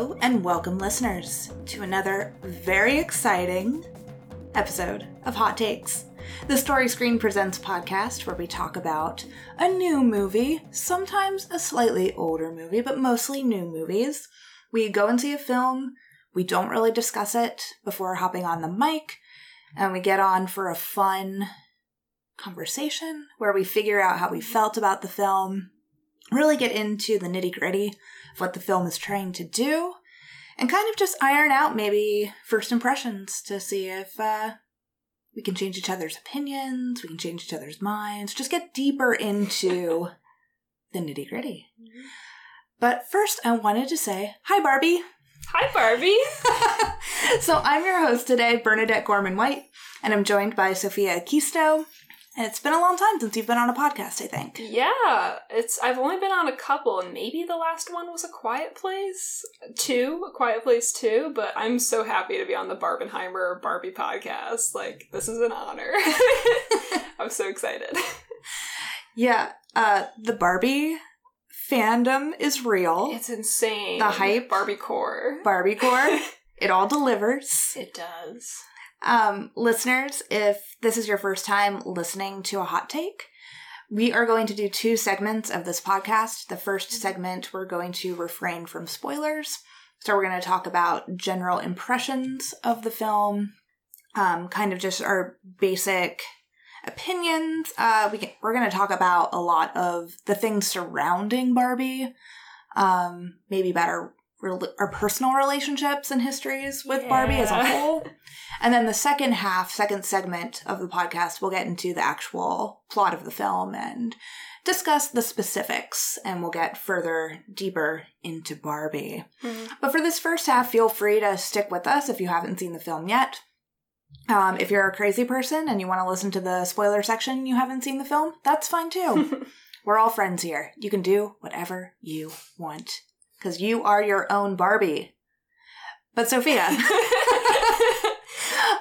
And welcome, listeners, to another very exciting episode of Hot Takes, the Story Screen Presents podcast where we talk about a new movie, sometimes a slightly older movie, but mostly new movies. We go and see a film, we don't really discuss it before hopping on the mic, and we get on for a fun conversation where we figure out how we felt about the film, really get into the nitty gritty of what the film is trying to do, and kind of just iron out maybe first impressions to see if uh, we can change each other's opinions, we can change each other's minds, just get deeper into the nitty gritty. But first, I wanted to say hi, Barbie. Hi, Barbie. so I'm your host today, Bernadette Gorman White, and I'm joined by Sophia Acquisto. And it's been a long time since you've been on a podcast, I think. yeah, it's. I've only been on a couple, and maybe the last one was a Quiet Place two, a Quiet Place two. But I'm so happy to be on the Barbenheimer Barbie podcast. Like this is an honor. I'm so excited. Yeah, uh, the Barbie fandom is real. It's insane. The hype. Barbie core. Barbie core, it all delivers. It does. Um, listeners, if this is your first time listening to a hot take, we are going to do two segments of this podcast. The first segment, we're going to refrain from spoilers. So we're going to talk about general impressions of the film, um, kind of just our basic opinions. Uh, we can, we're going to talk about a lot of the things surrounding Barbie, um, maybe our rel- our personal relationships and histories with Barbie as a whole. And then the second half, second segment of the podcast, we'll get into the actual plot of the film and discuss the specifics, and we'll get further deeper into Barbie. Mhm. But for this first half, feel free to stick with us if you haven't seen the film yet. Um, if you're a crazy person and you want to listen to the spoiler section and you haven't seen the film, that's fine too. We're all friends here. You can do whatever you want because you are your own Barbie. But Sophia,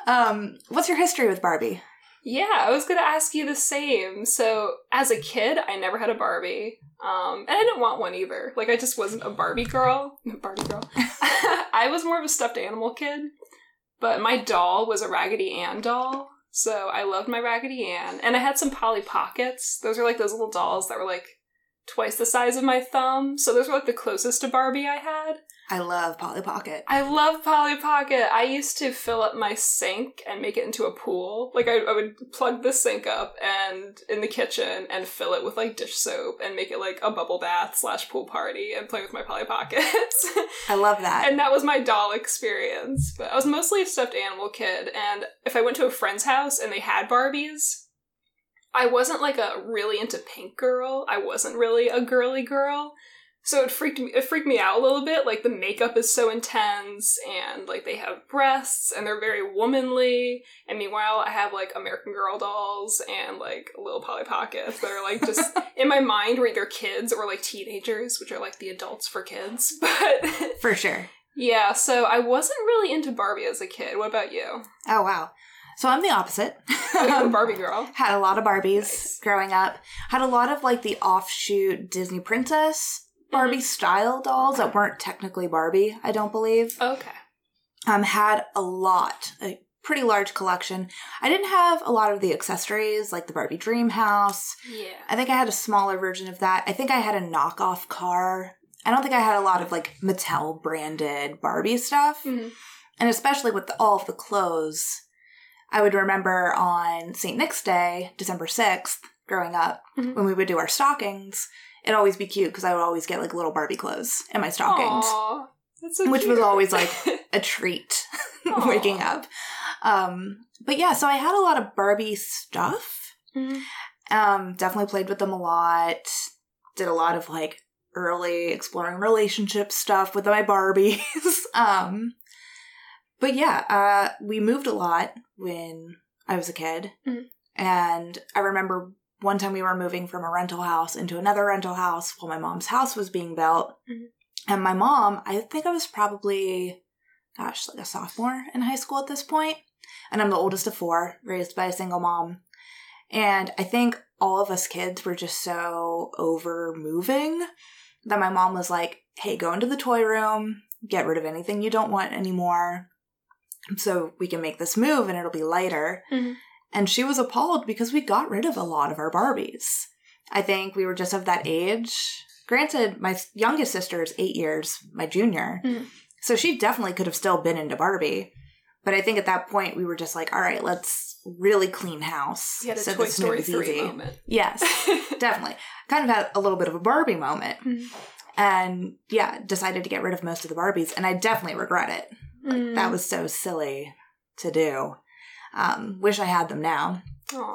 um, what's your history with Barbie? Yeah, I was gonna ask you the same. So, as a kid, I never had a Barbie, um, and I didn't want one either. Like, I just wasn't a Barbie girl. Barbie girl. I was more of a stuffed animal kid, but my doll was a Raggedy Ann doll. So I loved my Raggedy Ann, and I had some Polly Pockets. Those are like those little dolls that were like twice the size of my thumb. So those were like the closest to Barbie I had. I love Polly Pocket. I love Polly Pocket. I used to fill up my sink and make it into a pool. Like I, I would plug the sink up and in the kitchen and fill it with like dish soap and make it like a bubble bath slash pool party and play with my Polly Pockets. I love that. and that was my doll experience. But I was mostly a stuffed animal kid, and if I went to a friend's house and they had Barbies, I wasn't like a really into pink girl. I wasn't really a girly girl. So it freaked me it freaked me out a little bit. Like the makeup is so intense and like they have breasts and they're very womanly. And meanwhile I have like American Girl dolls and like little Polly Pockets that are like just in my mind were either kids or like teenagers, which are like the adults for kids. But For sure. yeah, so I wasn't really into Barbie as a kid. What about you? Oh, wow. So I'm the opposite. I'm a Barbie girl. Had a lot of Barbies Nice. growing up. Had a lot of like the offshoot Disney princess Barbie style dolls that weren't technically Barbie, I don't believe. Okay. Um, had a lot, a pretty large collection. I didn't have a lot of the accessories like the Barbie Dream House. Yeah. I think I had a smaller version of that. I think I had a knockoff car. I don't think I had a lot of like Mattel branded Barbie stuff. Mhm. And especially with the, all of the clothes, I would remember on St. Nick's Day, December 6th, growing up, Mhm. when we would do our stockings, it'd always be cute because I would always get like little Barbie clothes in my stockings, Aw, that's so which was always like a treat waking up. Um, but yeah, so I had a lot of Barbie stuff. Mhm. Um, definitely played with them a lot. Did a lot of like early exploring relationship stuff with my Barbies. um, but yeah, uh, we moved a lot when I was a kid, Mhm. and I remember one time we were moving from a rental house into another rental house while my mom's house was being built, Mhm. and my mom, I think I was probably, gosh, like a sophomore in high school at this point, and I'm the oldest of four, raised by a single mom. And I think all of us kids were just so over moving that my mom was like, hey, go into the toy room. get rid of anything you don't want anymore so we can make this move and it'll be lighter. Mhm. And she was appalled because we got rid of a lot of our Barbies. I think we were just of that age. Granted, my youngest sister is eight years, my junior. Mhm. So she definitely could have still been into Barbie. But I think at that point we were just like, all right, let's really clean house. You had a so Toy Story is 3 easy. moment. Yes, definitely. Kind of had a little bit of a Barbie moment. Mhm. And yeah, decided to get rid of most of the Barbies. And I definitely regret it. Mm. That was so silly to do. Um, wish I had them now.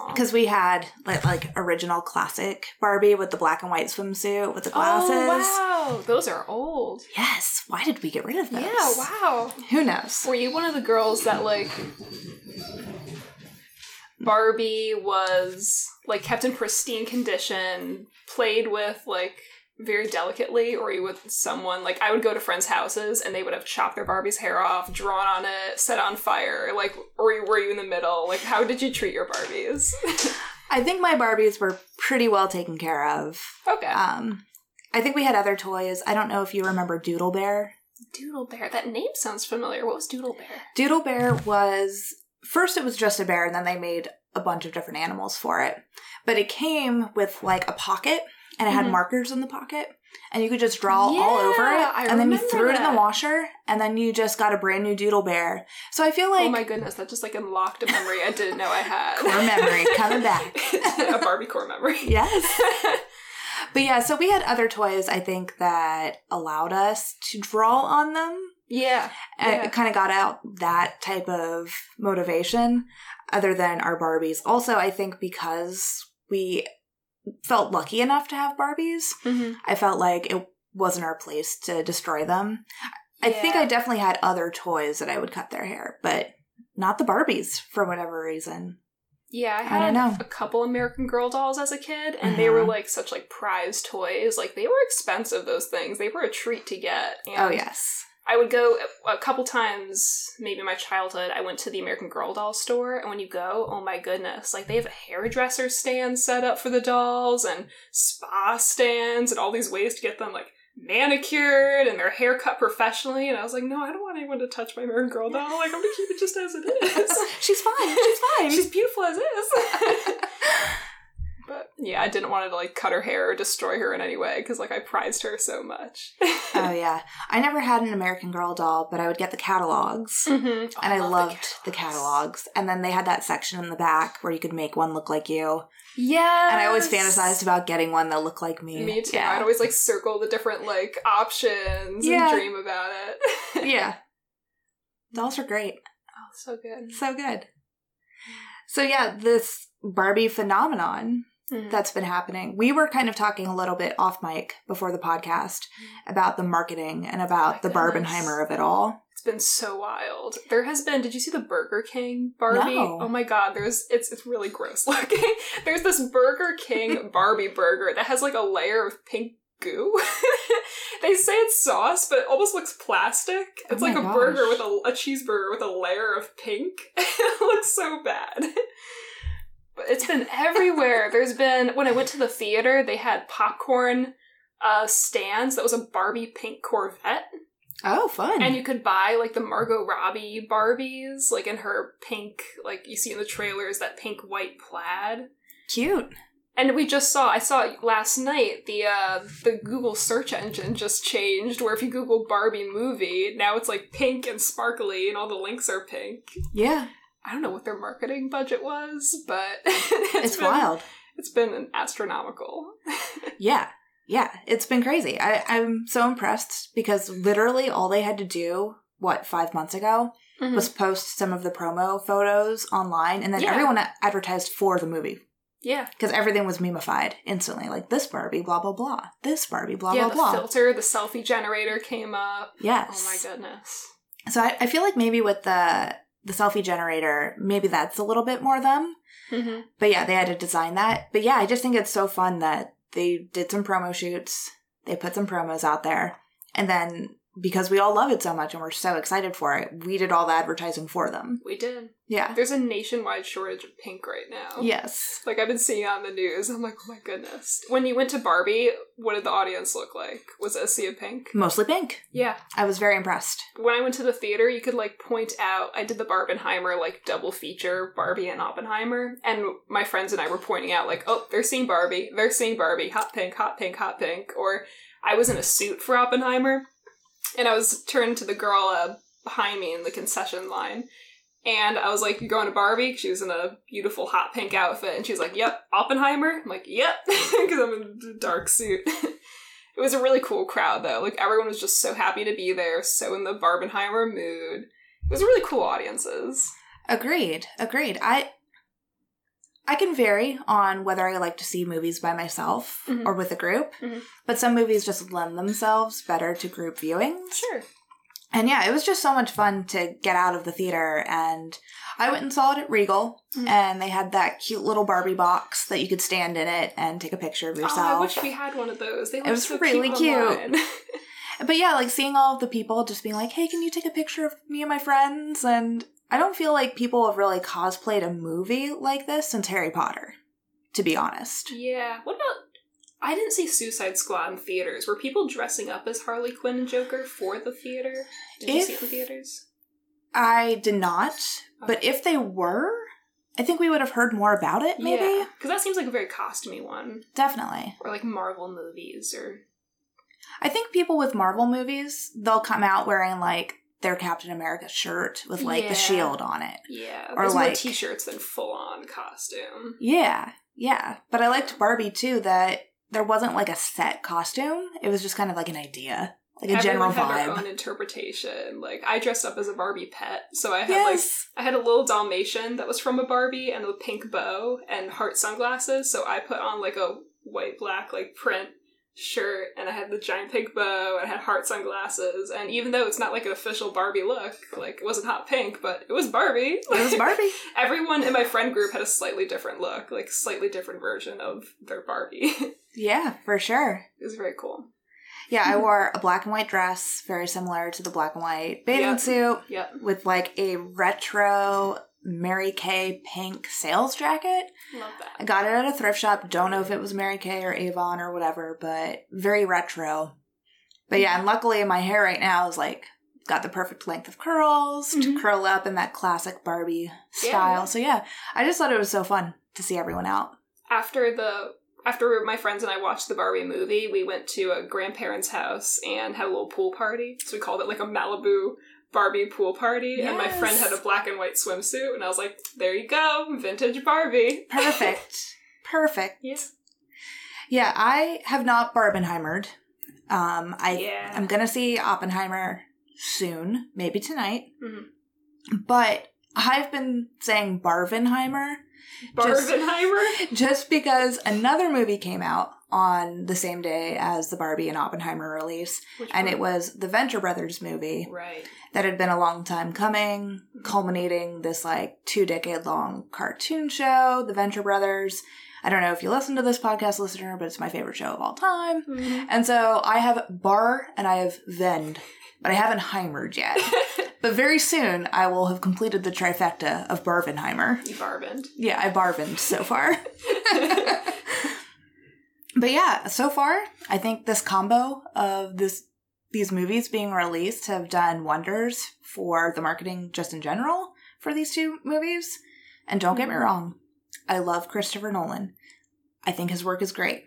Because we had like, like original classic Barbie with the black and white swimsuit with the glasses. Oh, wow. Those are old. Yes. Why did we get rid of those? Yeah, wow. Who knows? Were you one of the girls that like Barbie was like kept in pristine condition, played with like very delicately, or you with someone like I would go to friends' houses and they would have chopped their Barbie's hair off, drawn on it, set on fire. Like, or were you in the middle? Like, how did you treat your Barbies? I think my Barbies were pretty well taken care of. okay, Um, I think we had other toys. I don't know if you remember Doodle Bear. Doodle Bear. That name sounds familiar. What was Doodle Bear? Doodle Bear was first it was just a bear and then they made a bunch of different animals for it. But it came with like a pocket and it had Mhm. markers in the pocket and you could just draw all over it I and then you threw it in the washer and then you just got a brand new Doodle Bear. So I feel like oh my goodness, that just like unlocked a memory I didn't know I had. core memory coming back. a Barbie core memory. Yes. But yeah, so we had other toys I think that allowed us to draw on them yeah. And Yeah. it kind of got out that type of motivation other than our Barbies. Also, I think because we felt lucky enough to have Barbies, Mm-hmm. I felt like it wasn't our place to destroy them. I think I definitely had other toys that I would cut their hair, but not the Barbies for whatever reason. Yeah, I had a couple American Girl dolls as a kid, and they were Mhm. like such like prized toys. Like they were expensive; those things. They were a treat to get. And Oh, yes. I would go a couple times, maybe in my childhood. I went to the American Girl doll store, and when you go, oh my goodness, like they have a hairdresser stand set up for the dolls, and spa stands, and all these ways to get them like manicured and their hair cut professionally. And I was like, no, I don't want anyone to touch my American Girl doll. Like I'm gonna keep it just as it is. She's fine. She's fine. She's beautiful as is. but yeah, I didn't want to like cut her hair or destroy her in any way because like I prized her so much. oh, yeah. I never had an American Girl doll, but I would get the catalogs. mm-hmm. and I, loved the catalogs. And then they had that section in the back where you could make one look like you. Yeah, And I always fantasized about getting one that looked like me. Me too. Yeah. I'd always like circle the different like options Yeah. and dream about it. yeah. Dolls are great. Oh, so good. So good. So yeah, this Barbie phenomenon Mhm. that's been happening. We were kind of talking a little bit off mic before the podcast about the marketing and about Oh the goodness. Barbenheimer of it all. It's been so wild. There has been. Did you see the Burger King Barbie? No. Oh my god, there's it's it's really gross looking. There's this Burger King Barbie burger that has like a layer of pink goo. they say it's sauce, but it almost looks plastic. It's Oh like a gosh. burger with a, a cheeseburger with a layer of pink. it looks so bad. But it's been everywhere. There's been when I went to the theater, they had popcorn uh stands that was a Barbie pink Corvette. Oh, fun. And you could buy like the Margot Robbie Barbies, like in her pink, like you see in the trailers, that pink white plaid. Cute. And we just saw, I saw last night, the uh, the Google search engine just changed, where if you Google Barbie movie, now it's like pink and sparkly, and all the links are pink. Yeah. I don't know what their marketing budget was, but It's, been, wild. It's been an astronomical. Yeah. Yeah. It's been crazy. I, I'm so impressed because literally all they had to do, what, five months ago, mm-hmm. was post some of the promo photos online and then Yeah. everyone advertised for the movie yeah, because everything was memeified instantly. Like this Barbie, blah, blah, blah. This Barbie, blah, yeah. blah, Yeah, the blah. filter, the selfie generator came up. yes. Oh my goodness. So I, I feel like maybe with the the selfie generator, maybe that's a little bit more them. hmm But yeah, they had to design that. But yeah, I just think it's so fun that they did some promo shoots, they put some promos out there, and then because we all love it so much and we're so excited for it, we did all the advertising for them. We did. Yeah. There's a nationwide shortage of pink right now. Yes. Like I've been seeing it on the news. I'm like, oh my goodness. When you went to Barbie, what did the audience look like? Was it a sea of pink? Mostly pink. Yeah. I was very impressed. When I went to the theater, you could like point out I did the Barbenheimer like double feature, Barbie and Oppenheimer, and my friends and I were pointing out like, oh, they're seeing Barbie, they're seeing Barbie, hot pink, hot pink, hot pink. Or I was in a suit for Oppenheimer, and I was turned to the girl uh, behind me in the concession line. And I was like, "You're going to Barbie? She was in a beautiful hot pink outfit. And she was like, Yep, Oppenheimer? I'm like, Yep, because I'm in a dark suit. it was a really cool crowd, though. Like, everyone was just so happy to be there, so in the Barbenheimer mood. It was really cool audiences. Agreed. Agreed. I I can vary on whether I like to see movies by myself Mhm. or with a group, Mhm. but some movies just lend themselves better to group viewings. Sure. And yeah, it was just so much fun to get out of the theater. And I went and saw it at Regal, Mhm. and they had that cute little Barbie box that you could stand in it and take a picture of yourself. Oh, I wish we had one of those. They look was so really cute. online. But yeah, like seeing all of the people just being like, hey, can you take a picture of me and my friends? And I don't feel like people have really cosplayed a movie like this since Harry Potter, to be honest. yeah. What about? I didn't see Suicide Squad in theaters. Were people dressing up as Harley Quinn and Joker for the theater? Did you see it in theaters? I did not, but if they were, I think we would have heard more about it, maybe. because that seems like a very costumey one, Definitely. or like Marvel movies, or I think people with Marvel movies, they'll come out wearing like their Captain America shirt with like Yeah. the shield on it. yeah, Or, there's like- t-shirts than full on costume. Yeah, yeah. But I liked Barbie too that there wasn't like a set costume. It was just kind of like an idea, like a general Everyone had their own interpretation. Like I dressed up as a Barbie pet, so I had Yes. like I had a little Dalmatian that was from a Barbie and a pink bow and heart sunglasses. So I put on like a white black like print shirt and I had the giant pink bow and I had heart sunglasses. And even though it's not like an official Barbie look, like it wasn't hot pink, but it was Barbie. It was Barbie. Everyone in my friend group had a slightly different look, like slightly different version of their Barbie. yeah, for sure. It was very cool. Yeah, I wore a black and white dress, very similar to the black and white bathing Yep. suit, Yep. with like a retro Mary Kay pink sales jacket. Love that. I got it at a thrift shop. Don't know if it was Mary Kay or Avon or whatever, but very retro. But yeah, and luckily my hair right now is like got the perfect length of curls to Mhm. curl up in that classic Barbie style. yeah. So yeah, I just thought it was so fun to see everyone out. after the after my friends and I watched the Barbie movie, we went to a grandparents' house and had a little pool party. So we called it like a Malibu Barbie pool party. And my friend had a black and white swimsuit, and I was like, "There you go, vintage Barbie." Perfect. Perfect. yeah. Yeah, I have not Barbenheimered. Um, I yeah. I'm gonna see Oppenheimer soon, maybe tonight. Mhm. But I've been saying Barbenheimer just- Barbenheimer. just because another movie came out on the same day as the Barbie and Oppenheimer release, Which and one? it was the Venture Brothers movie right. that had been a long time coming, Mm-hmm. culminating this like two decade long cartoon show, The Venture Brothers. I don't know if you listen to this podcast, listener, but it's my favorite show of all time. Mhm. And so I have Bar and I have Vend, but I haven't Heimered yet. but very soon I will have completed the trifecta of Barbenheimer. you barbened. Yeah, I barvened so far. but yeah, so far I think this combo of this these movies being released have done wonders for the marketing just in general for these two movies. And don't get me Mhm. wrong, I love Christopher Nolan. I think his work is great.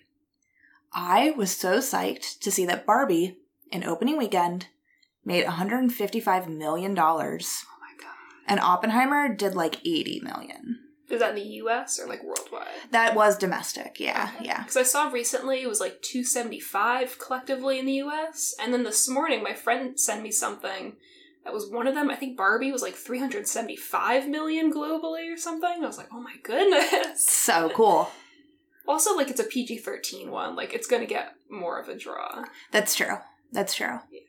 I was so psyched to see that Barbie in opening weekend made 155 million dollars Oh my god. and Oppenheimer did like 80 million. Is that in the U.S. or like worldwide? That was domestic, yeah, Okay. yeah. Because I saw recently it was like 275 collectively in the US. And then this morning my friend sent me something that was one of them. I think Barbie was like 375 million globally or something. I was like, oh my goodness. So cool. Also, like it's a PG 13 one. Like it's going to get more of a draw. That's true. That's true. Yeah.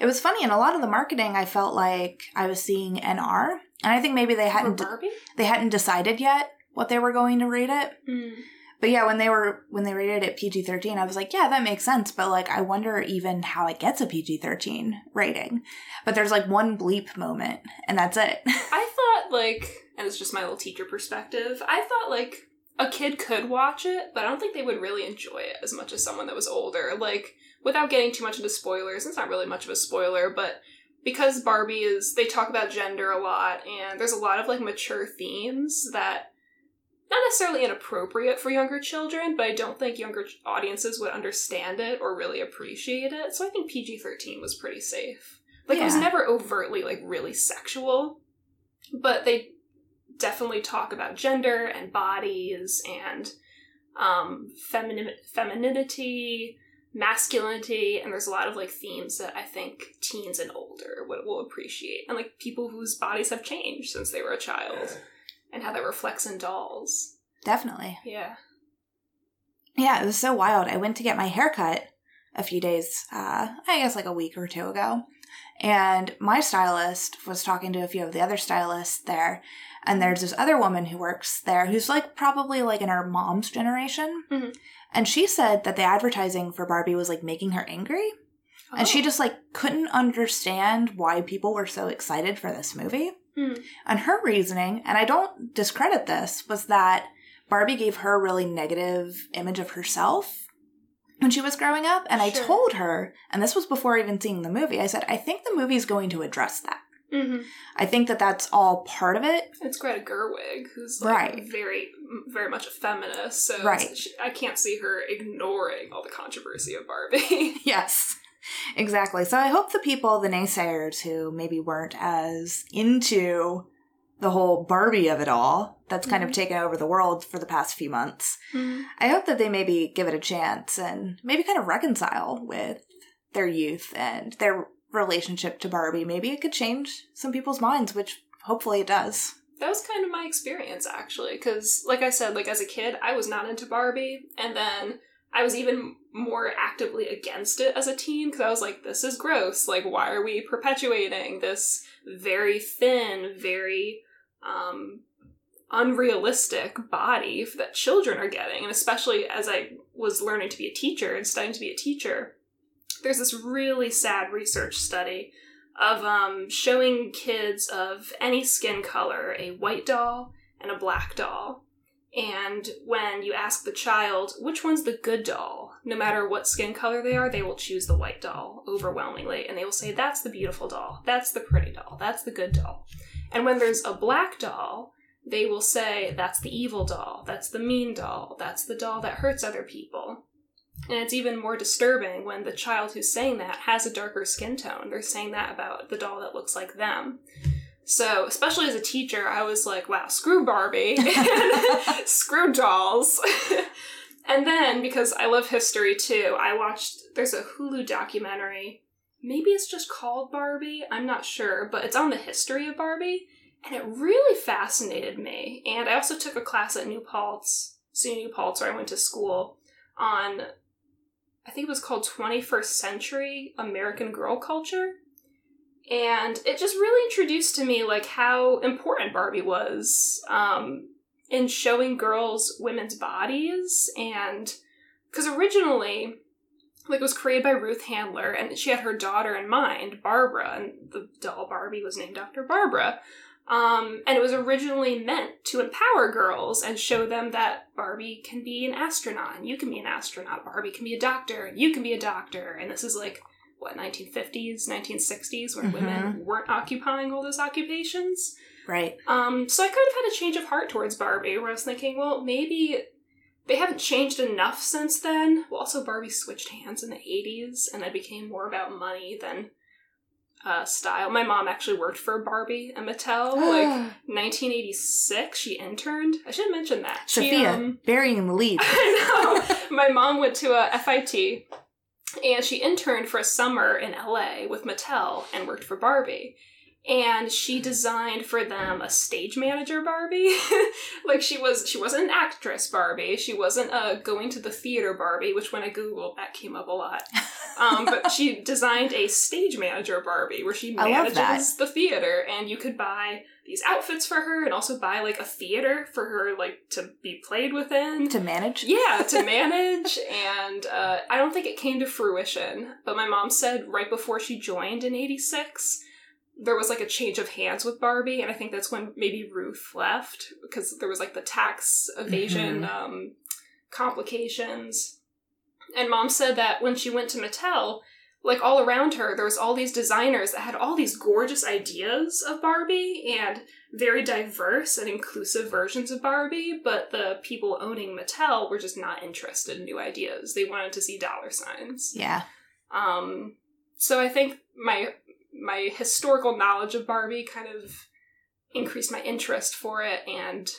It was funny in a lot of the marketing. I felt like I was seeing NR, and I think maybe they hadn't they hadn't decided yet what they were going to rate it. Hmm. But yeah, when they were when they rated it PG thirteen, I was like, yeah, that makes sense. But like, I wonder even how it gets a PG thirteen rating. But there's like one bleep moment, and that's it. I thought like, and it's just my little teacher perspective. I thought like a kid could watch it, but I don't think they would really enjoy it as much as someone that was older. Like, without getting too much into spoilers, it's not really much of a spoiler, but because Barbie is, they talk about gender a lot, and there's a lot of like mature themes that not necessarily inappropriate for younger children, but I don't think younger audiences would understand it or really appreciate it. So I think PG 13 was pretty safe. Like, it was never overtly, like, really sexual, but they definitely talk about gender and bodies and um, femini- femininity, masculinity, and there's a lot of like themes that I think teens and older would, will appreciate, and like people whose bodies have changed since they were a child, and how that reflects in dolls. Definitely. Yeah. Yeah, it was so wild. I went to get my hair cut a few days, uh, I guess like a week or two ago. And my stylist was talking to a few of the other stylists there. And there's this other woman who works there who's like probably like in her mom's generation. Mhm. And she said that the advertising for Barbie was like making her angry. And she Oh. just like couldn't understand why people were so excited for this movie. Hmm. And her reasoning, and I don't discredit this, was that Barbie gave her a really negative image of herself when she was growing up. And I told her, and this was before even seeing the movie, I said, I think the movie's going to address that. Hmm I think that that's all part of it. It's Greta Gerwig, who's like Right. very, very much a feminist. So Right. she, I can't see her ignoring all the controversy of Barbie. Yes, exactly. So I hope the people, the naysayers who maybe weren't as into the whole Barbie of it all, that's kind of Mhm. taken over the world for the past few months, I hope that they maybe give it a chance and maybe kind of reconcile with their youth and their relationship to Barbie. Maybe it could change some people's minds, which hopefully it does. That was kind of my experience actually, because like I said, like as a kid, I was not into Barbie, and then I was even more actively against it as a teen because I was like, this is gross. Like, why are we perpetuating this very thin, very um, unrealistic body that children are getting? And especially as I was learning to be a teacher and studying to be a teacher, there's this really sad research study of um, showing kids of any skin color a white doll and a black doll. And when you ask the child which one's the good doll, no matter what skin color they are, they will choose the white doll overwhelmingly. And they will say, that's the beautiful doll, that's the pretty doll, that's the good doll. And when there's a black doll, they will say, that's the evil doll, that's the mean doll, that's the doll that hurts other people. And it's even more disturbing when the child who's saying that has a darker skin tone. They're saying that about the doll that looks like them. So, especially as a teacher, I was like, wow, screw Barbie, screw dolls. and then, because I love history too, I watched, there's a Hulu documentary. Maybe it's just called Barbie, I'm not sure, but it's on the history of Barbie. And it really fascinated me. And I also took a class at New Paltz, SUNY New Paltz, where I went to school, on I think it was called 21st Century American Girl Culture. And it just really introduced to me like how important Barbie was um, in showing girls women's bodies and because originally like it was created by Ruth Handler and she had her daughter in mind, Barbara, and the doll Barbie was named after Barbara. Um, and it was originally meant to empower girls and show them that Barbie can be an astronaut and you can be an astronaut. Barbie can be a doctor and you can be a doctor. And this is like, what, 1950s, 1960s, when Mhm. women weren't occupying all those occupations. Right. Um, so I kind of had a change of heart towards Barbie where I was thinking, well, maybe they haven't changed enough since then. Well, also, Barbie switched hands in the 80s and it became more about money than uh, style. My mom actually worked for Barbie and Mattel. Like, 1986, she interned. I should mention that. She, Sophia, um, burying the lead. I know. My mom went to a FIT and she interned for a summer in LA with Mattel and worked for Barbie. And she designed for them a stage manager Barbie. like she was she wasn't an actress Barbie. She wasn't a going to the theater Barbie, which when I googled that came up a lot. Um, but she designed a stage manager Barbie where she I love that. manages the theater and you could buy these outfits for her and also buy like a theater for her like to be played within. to manage. Yeah, to manage. and uh, I don't think it came to fruition. But my mom said right before she joined in 86, there was like a change of hands with Barbie. And I think that's when maybe Ruth left because there was like the tax evasion Mhm. um, complications. And mom said that when she went to Mattel, like all around her, there was all these designers that had all these gorgeous ideas of Barbie and very diverse and inclusive versions of Barbie, but the people owning Mattel were just not interested in new ideas. They wanted to see dollar signs. Yeah. Um, so I think my my historical knowledge of Barbie kind of increased my interest for it and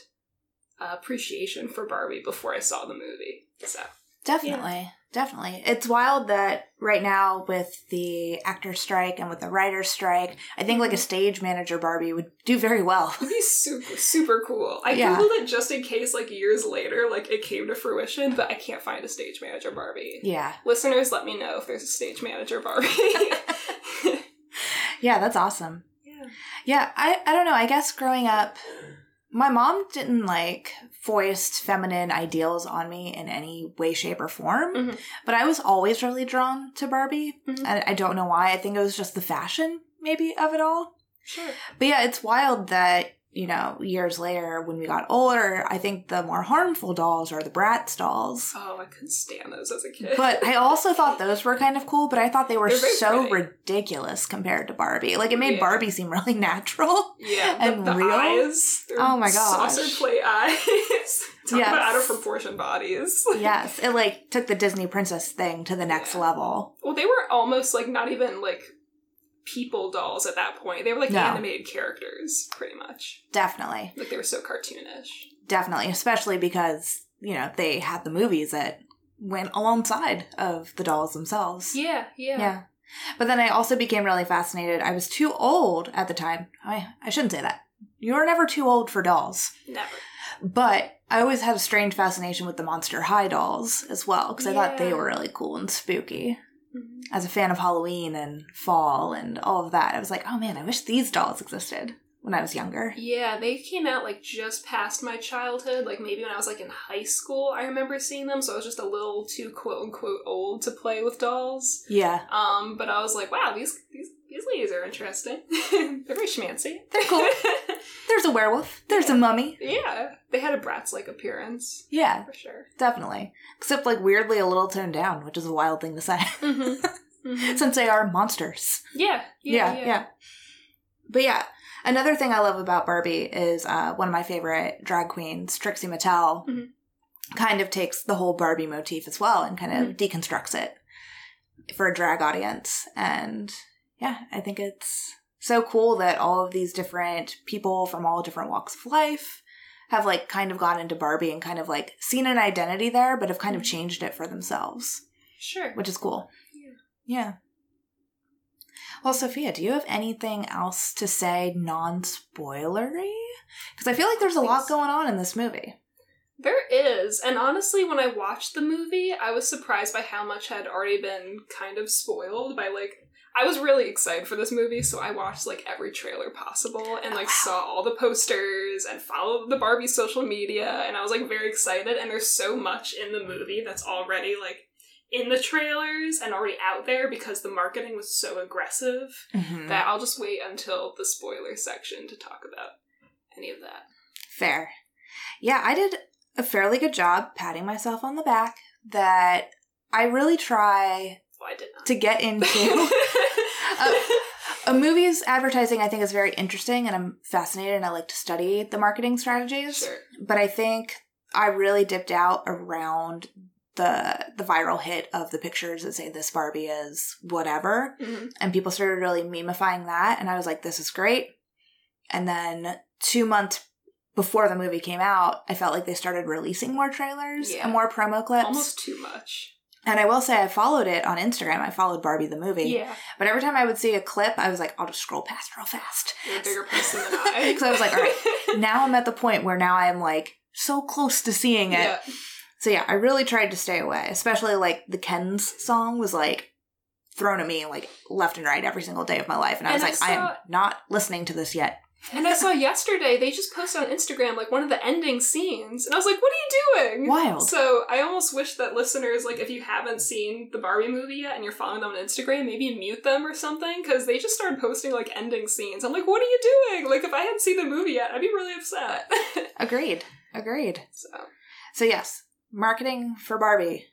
uh, appreciation for Barbie before I saw the movie. So Definitely. Definitely. It's wild that right now with the actor strike and with the writer strike, I think like a stage manager Barbie would do very well. it'd be super super cool. I Yeah. googled it just in case, like years later, like it came to fruition, but I can't find a stage manager Barbie. yeah. Listeners, let me know if there's a stage manager Barbie. Yeah, that's awesome. yeah. Yeah, I, I don't know. I guess growing up, my mom didn't like foist feminine ideals on me in any way, shape, or form. Mhm. But I was always really drawn to Barbie. Mhm. And I don't know why. I think it was just the fashion, maybe, of it all. Sure. But yeah, it's wild that, you know, years later when we got older, I think the more harmful dolls are the Bratz dolls. Oh, I couldn't stand those as a kid. But I also thought those were kind of cool, but I thought they were so pretty. ridiculous compared to Barbie. Like it made Yeah. Barbie seem really natural. Yeah, And the, the real? eyes. Oh my gosh. Saucer plate eyes. Talk Yes. about out of proportion bodies. yes, it like took the Disney princess thing to the next Yeah. level. Well, they were almost like not even like people dolls at that point. They were like No. animated characters, pretty much. Definitely. Like they were so cartoonish. Definitely, especially because, you know, they had the movies that went alongside of the dolls themselves. Yeah, yeah. Yeah. But then I also became really fascinated. I was too old at the time. I, I shouldn't say that. You're never too old for dolls. Never. But I always had a strange fascination with the Monster High dolls as well, because I thought they were really cool and spooky. As a fan of Halloween and fall and all of that, I was like, oh man, I wish these dolls existed when I was younger. Yeah, they came out like just past my childhood. Like maybe when I was like in high school, I remember seeing them. So I was just a little too quote unquote old to play with dolls. Yeah. Um, but I was like, wow, these these these ladies are interesting. They're very schmancy. They're cool. There's a werewolf. There's a mummy. yeah, they had a Bratz like appearance Yeah, for sure. definitely. Except like weirdly a little toned down, which is a wild thing to say. Mm-hmm. Since they are monsters. Yeah, yeah, yeah. But yeah, another thing I love about Barbie is uh, one of my favorite drag queens, Trixie Mattel, Mhm. kind of takes the whole Barbie motif as well and kind of deconstructs it for a drag audience. And yeah, I think it's so cool that all of these different people from all different walks of life have like kind of gone into Barbie and kind of like seen an identity there, but have kind of Mhm. changed it for themselves, Sure. which is cool. Yeah. Yeah. Well, Sophia, do you have anything else to say non spoilery? Because I feel like there's a lot going on in this movie. There is, and honestly, when I watched the movie, I was surprised by how much had already been kind of spoiled by like. I was really excited for this movie, so I watched like every trailer possible and like wow. saw all the posters and followed the Barbie social media, and I was like very excited. And there's so much in the movie that's already like in the trailers and already out there because the marketing was so aggressive Mhm. that I'll just wait until the spoiler section to talk about any of that. Fair. Yeah, I did a fairly good job patting myself on the back that I really try not. to get into. a movie's advertising, I think, is very interesting and I'm fascinated and I like to study the marketing strategies. sure. but I think I really dipped out around the the viral hit of the pictures that say this Barbie is whatever, Mhm. and people started really memifying that, and I was like, this is great. And then two months before the movie came out, I felt like they started releasing more trailers Yeah. and more promo clips. Almost too much. And I will say I followed it on Instagram. I followed Barbie the movie. Yeah. But every time I would see a clip, I was like, I'll just scroll past real fast. You're a bigger person than I. So I was like, all right. Now I'm at the point where now I am like so close to seeing it. Yeah. So yeah, I really tried to stay away. Especially like the Ken's song was like thrown at me like left and right every single day of my life. And I was And I like, I am not listening to this yet. And I saw yesterday they just posted on Instagram like one of the ending scenes, and I was like, "What are you doing?" Wild. So I almost wish that listeners, like, if you haven't seen the Barbie movie yet and you're following them on Instagram, maybe mute them or something because they just started posting like ending scenes. I'm like, "What are you doing?" Like, if I hadn't seen the movie yet, I'd be really upset. Agreed. Agreed. so So yes, marketing for Barbie.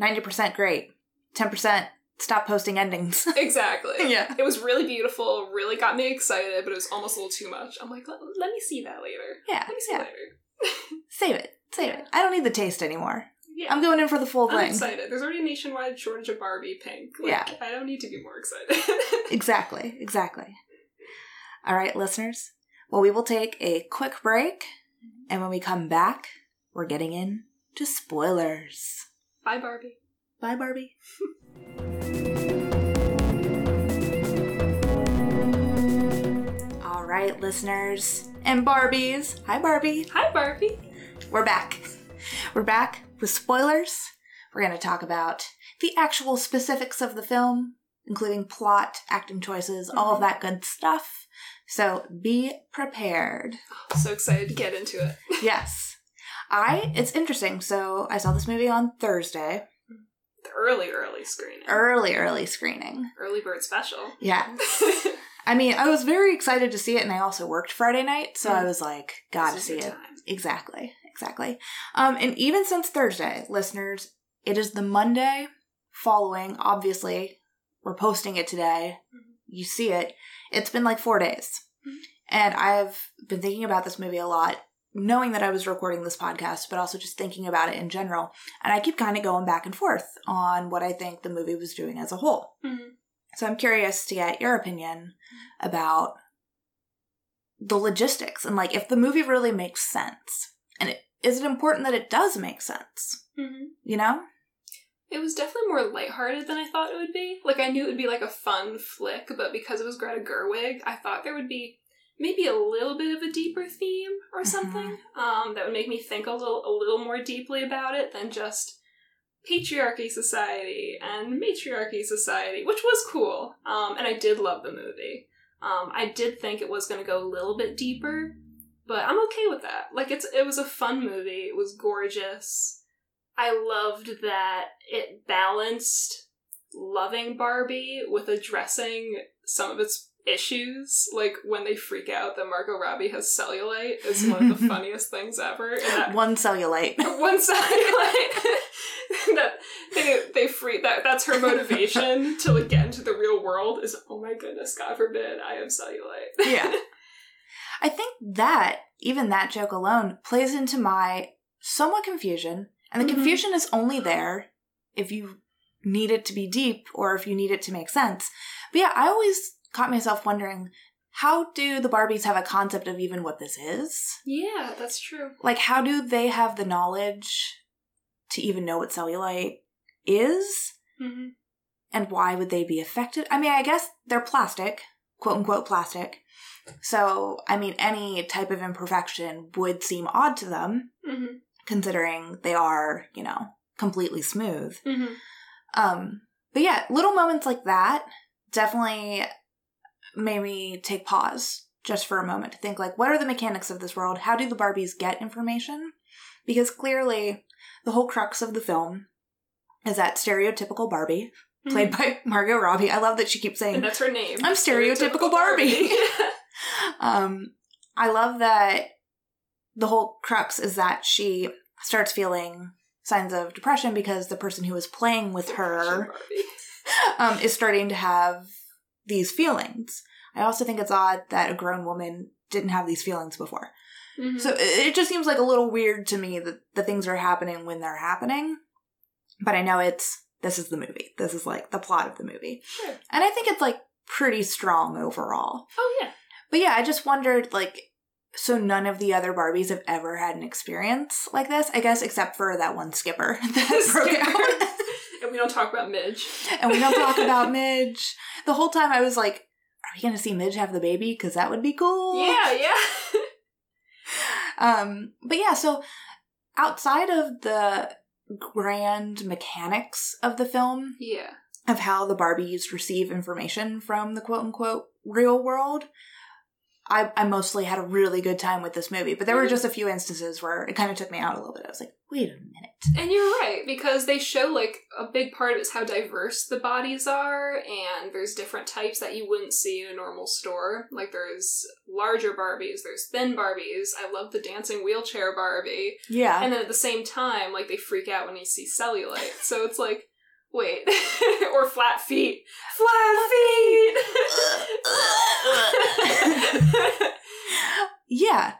90% great. 10% stop posting endings. exactly. Yeah. It was really beautiful. Really got me excited, but it was almost a little too much. I'm like, let, let me see that later. yeah. Let me see Yeah. later. Save it. Save it. I don't need the taste anymore. Yeah. I'm going in for the full I'm thing. excited. There's already a nationwide shortage of Barbie pink. Like, Yeah. I don't need to be more excited. Exactly. Exactly. All right, listeners. Well, we will take a quick break. And when we come back, we're getting in to spoilers. Bye, Barbie. Bye, Barbie. All right, listeners and Barbies. Hi, Barbie. Hi, Barbie. We're back. We're back with spoilers. We're going to talk about the actual specifics of the film, including plot, acting choices, all of mm-hmm. that good stuff. So be prepared. So excited to get into it. Yes. I, it's interesting. So I saw this movie on Thursday, The early, early screening. early, early screening. early bird special. Yeah. I mean, I was very excited to see it, and I also worked Friday night, so I Mm. was like, gotta see it. time. Exactly, exactly. Um, and even since Thursday, listeners, it is the Monday following. Obviously, we're posting it today. Mhm. You see it. It's been like four days, Mhm. and I've been thinking about this movie a lot, knowing that I was recording this podcast, but also just thinking about it in general. And I keep kind of going back and forth on what I think the movie was doing as a whole. Mhm. So I'm curious to get your opinion about the logistics and like if the movie really makes sense. And it, is it important that it does make sense? Mhm. You know? It was definitely more lighthearted than I thought it would be. Like I knew it would be like a fun flick, but because it was Greta Gerwig, I thought there would be maybe a little bit of a deeper theme or something um, that would make me think a little a little more deeply about it than just patriarchy society and matriarchy society, which was cool. Um, and I did love the movie. Um, I did think it was going to go a little bit deeper, but I'm okay with that. Like it's it was a fun movie. It was gorgeous. I loved that it balanced loving Barbie with addressing some of its issues. Like when they freak out that Margot Robbie has cellulite is one of the funniest things ever. That One cellulite. one cellulite that they they free that that's her motivation to like get into the real world is oh my goodness, God forbid I have cellulite. yeah. I think that, even that joke alone, plays into my somewhat confusion. And the Mhm. confusion is only there if you need it to be deep or if you need it to make sense. But yeah, I always caught myself wondering how do the Barbies have a concept of even what this is? yeah, that's true. Like, how do they have the knowledge to even know what cellulite is? hmm And why would they be affected? I mean, I guess they're plastic, quote unquote plastic. So, I mean, any type of imperfection would seem odd to them, hmm considering they are, you know, completely smooth. hmm Um, but yeah, little moments like that definitely made me take pause just for a moment to think like, what are the mechanics of this world? How do the Barbies get information? Because clearly, the whole crux of the film is that stereotypical Barbie played by Margot Robbie. I love that she keeps And saying, that's her name. I'm stereotypical Barbie. um, I love that the whole crux is that she starts feeling signs of depression because the person who is playing with her um, is starting to have these feelings. I also think it's odd that a grown woman didn't have these feelings before. Mhm. So it, just seems like a little weird to me that the things are happening when they're happening. But I know it's this is the movie. This is like the plot of the movie. Sure. And I think it's like pretty strong overall. Oh yeah. But yeah, I just wondered like so none of the other Barbies have ever had an experience like this, I guess, except for that one skipper that broke Skipper. out. don't talk about Midge. and we don't talk about Midge. The whole time I was like, are we going to see Midge have the baby? Because that would be cool. Yeah, yeah. Um, but yeah, so outside of the grand mechanics of the film, yeah. of how the Barbies receive information from the quote unquote real world, I, I mostly had a really good time with this movie. But there were Mhm. just a few instances where it kind of took me out a little bit. I was like, wait a minute. And you're right, because they show like a big part of it is how diverse the bodies are, and there's different types that you wouldn't see in a normal store. Like there's larger Barbies, there's thin Barbies. I love the dancing wheelchair Barbie. Yeah. And then at the same time, like they freak out when you see cellulite. So it's like, wait, or flat feet. Flat feet! yeah.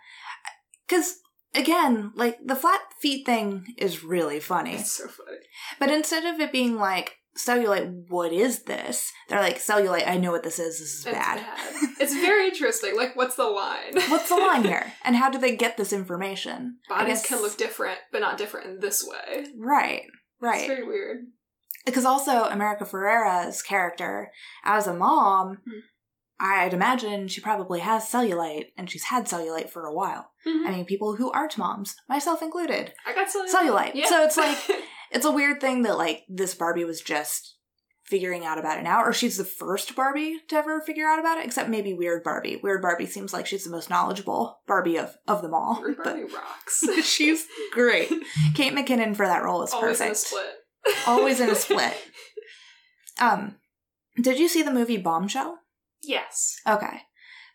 Because, again, like, the flat feet thing is really funny. it's so funny. But instead of it being like, cellulite, what is this? They're like, cellulite, I know what this is. This is It's bad. bad. It's very interesting. Like, what's the line? What's the line here? And how do they get this information? Bodies guess- can look different, but not different in this way. Right, It's right. very weird. Because also, America Ferrera's character, as a mom, Hmm. I'd imagine she probably has cellulite, and she's had cellulite for a while. Mhm. I mean, people who aren't moms, myself included, I got cellulite. cellulite. Yeah. So it's like, it's a weird thing that, like, this Barbie was just figuring out about it now, or she's the first Barbie to ever figure out about it, except maybe Weird Barbie. Weird Barbie seems like she's the most knowledgeable Barbie of, of them all. Weird but Barbie rocks. she's great. Kate McKinnon for that role is Always perfect. split. Always in a split. Um, did you see the movie Bombshell? yes. Okay.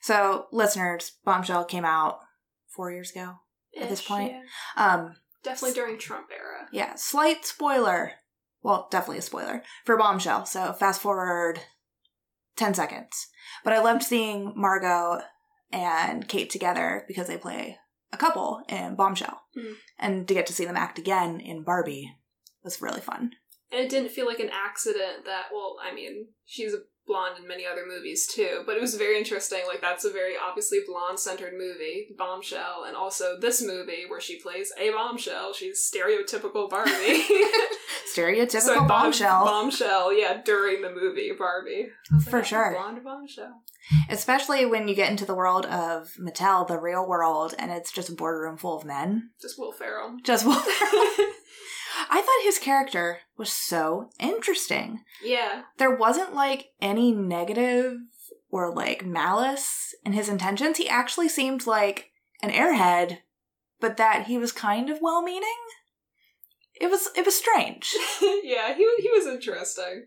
So, listeners, Bombshell came out four years ago. At this point. yeah. Um, Definitely during Trump era. yeah, slight spoiler. Well, definitely a spoiler for Bombshell. So, fast forward 10 seconds. But I loved seeing Margot and Kate together because they play a couple in Bombshell. Hmm. And to get to see them act again in Barbie was really fun. And it didn't feel like an accident that, well, I mean, she's a blonde in many other movies too, but it was very interesting. Like, that's a very obviously blonde centered movie, Bombshell, and also this movie where she plays a bombshell. She's stereotypical Barbie. Stereotypical So I thought of bombshell. Bombshell, yeah, during the movie Barbie. Was like, For oh, sure. Blonde bombshell. Especially when you get into the world of Mattel, the real world, and it's just a boardroom full of men. Just Will Ferrell. Just well, I thought his character was so interesting. yeah. There wasn't like any negative or like malice in his intentions. He actually seemed like an airhead, but that he was kind of well meaning. It was it was strange. yeah, he he was interesting.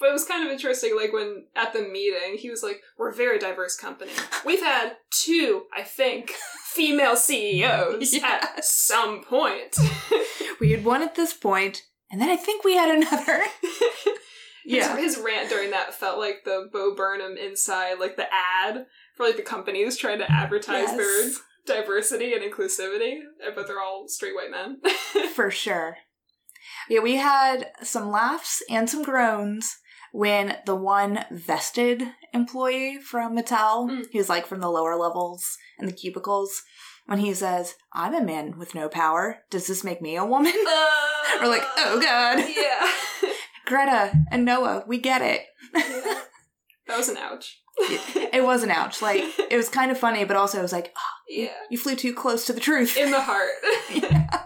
But it was kind of interesting, like when at the meeting, he was like, "We're a very diverse company. We've had two, I think, female CEOs at Yes. some point." We had one at this point, and then I think we had another. his, his rant during that felt like the Bo Burnham inside, like the ad for like the company companies trying to advertise their diversity and inclusivity, uh, but they're all straight white men. For sure. Yeah, we had some laughs and some groans when the one vested employee from Mattel, Mm. who's like from the lower levels and the cubicles, when he says, I'm a man with no power. Does this make me a woman? We're like, oh god. yeah. Greta and Noah, we get it. Yeah. That was an ouch. It was an ouch. Like, it was kind of funny, but also it was like, oh, yeah. you flew too close to the truth. In the heart. Yeah.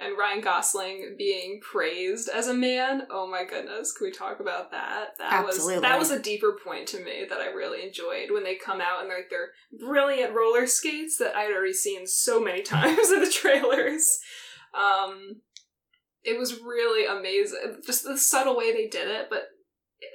And Ryan Gosling being praised as a man. Oh my goodness, can we talk about that? That Absolutely. was that was a deeper point to me that I really enjoyed when they come out and they're like their brilliant roller skates that I'd already seen so many times in the trailers. Um it was really amazing. Just the subtle way they did it, but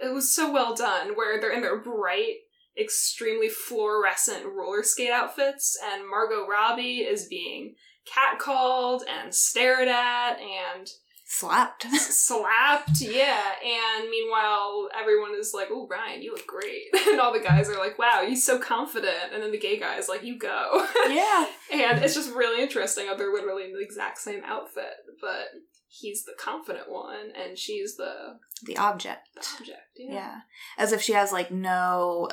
it was so well done where they're in their bright extremely fluorescent roller skate outfits and Margot Robbie is being catcalled and stared at and Slapped. slapped, yeah. And meanwhile, everyone is like, "Oh, Ryan, you look great," and all the guys are like, "Wow, he's so confident," and then the gay guy is like, "You go." yeah. and it's just really interesting how they're literally in the exact same outfit, but he's the confident one and she's the, The object. the object. Yeah. Yeah. As if she has like no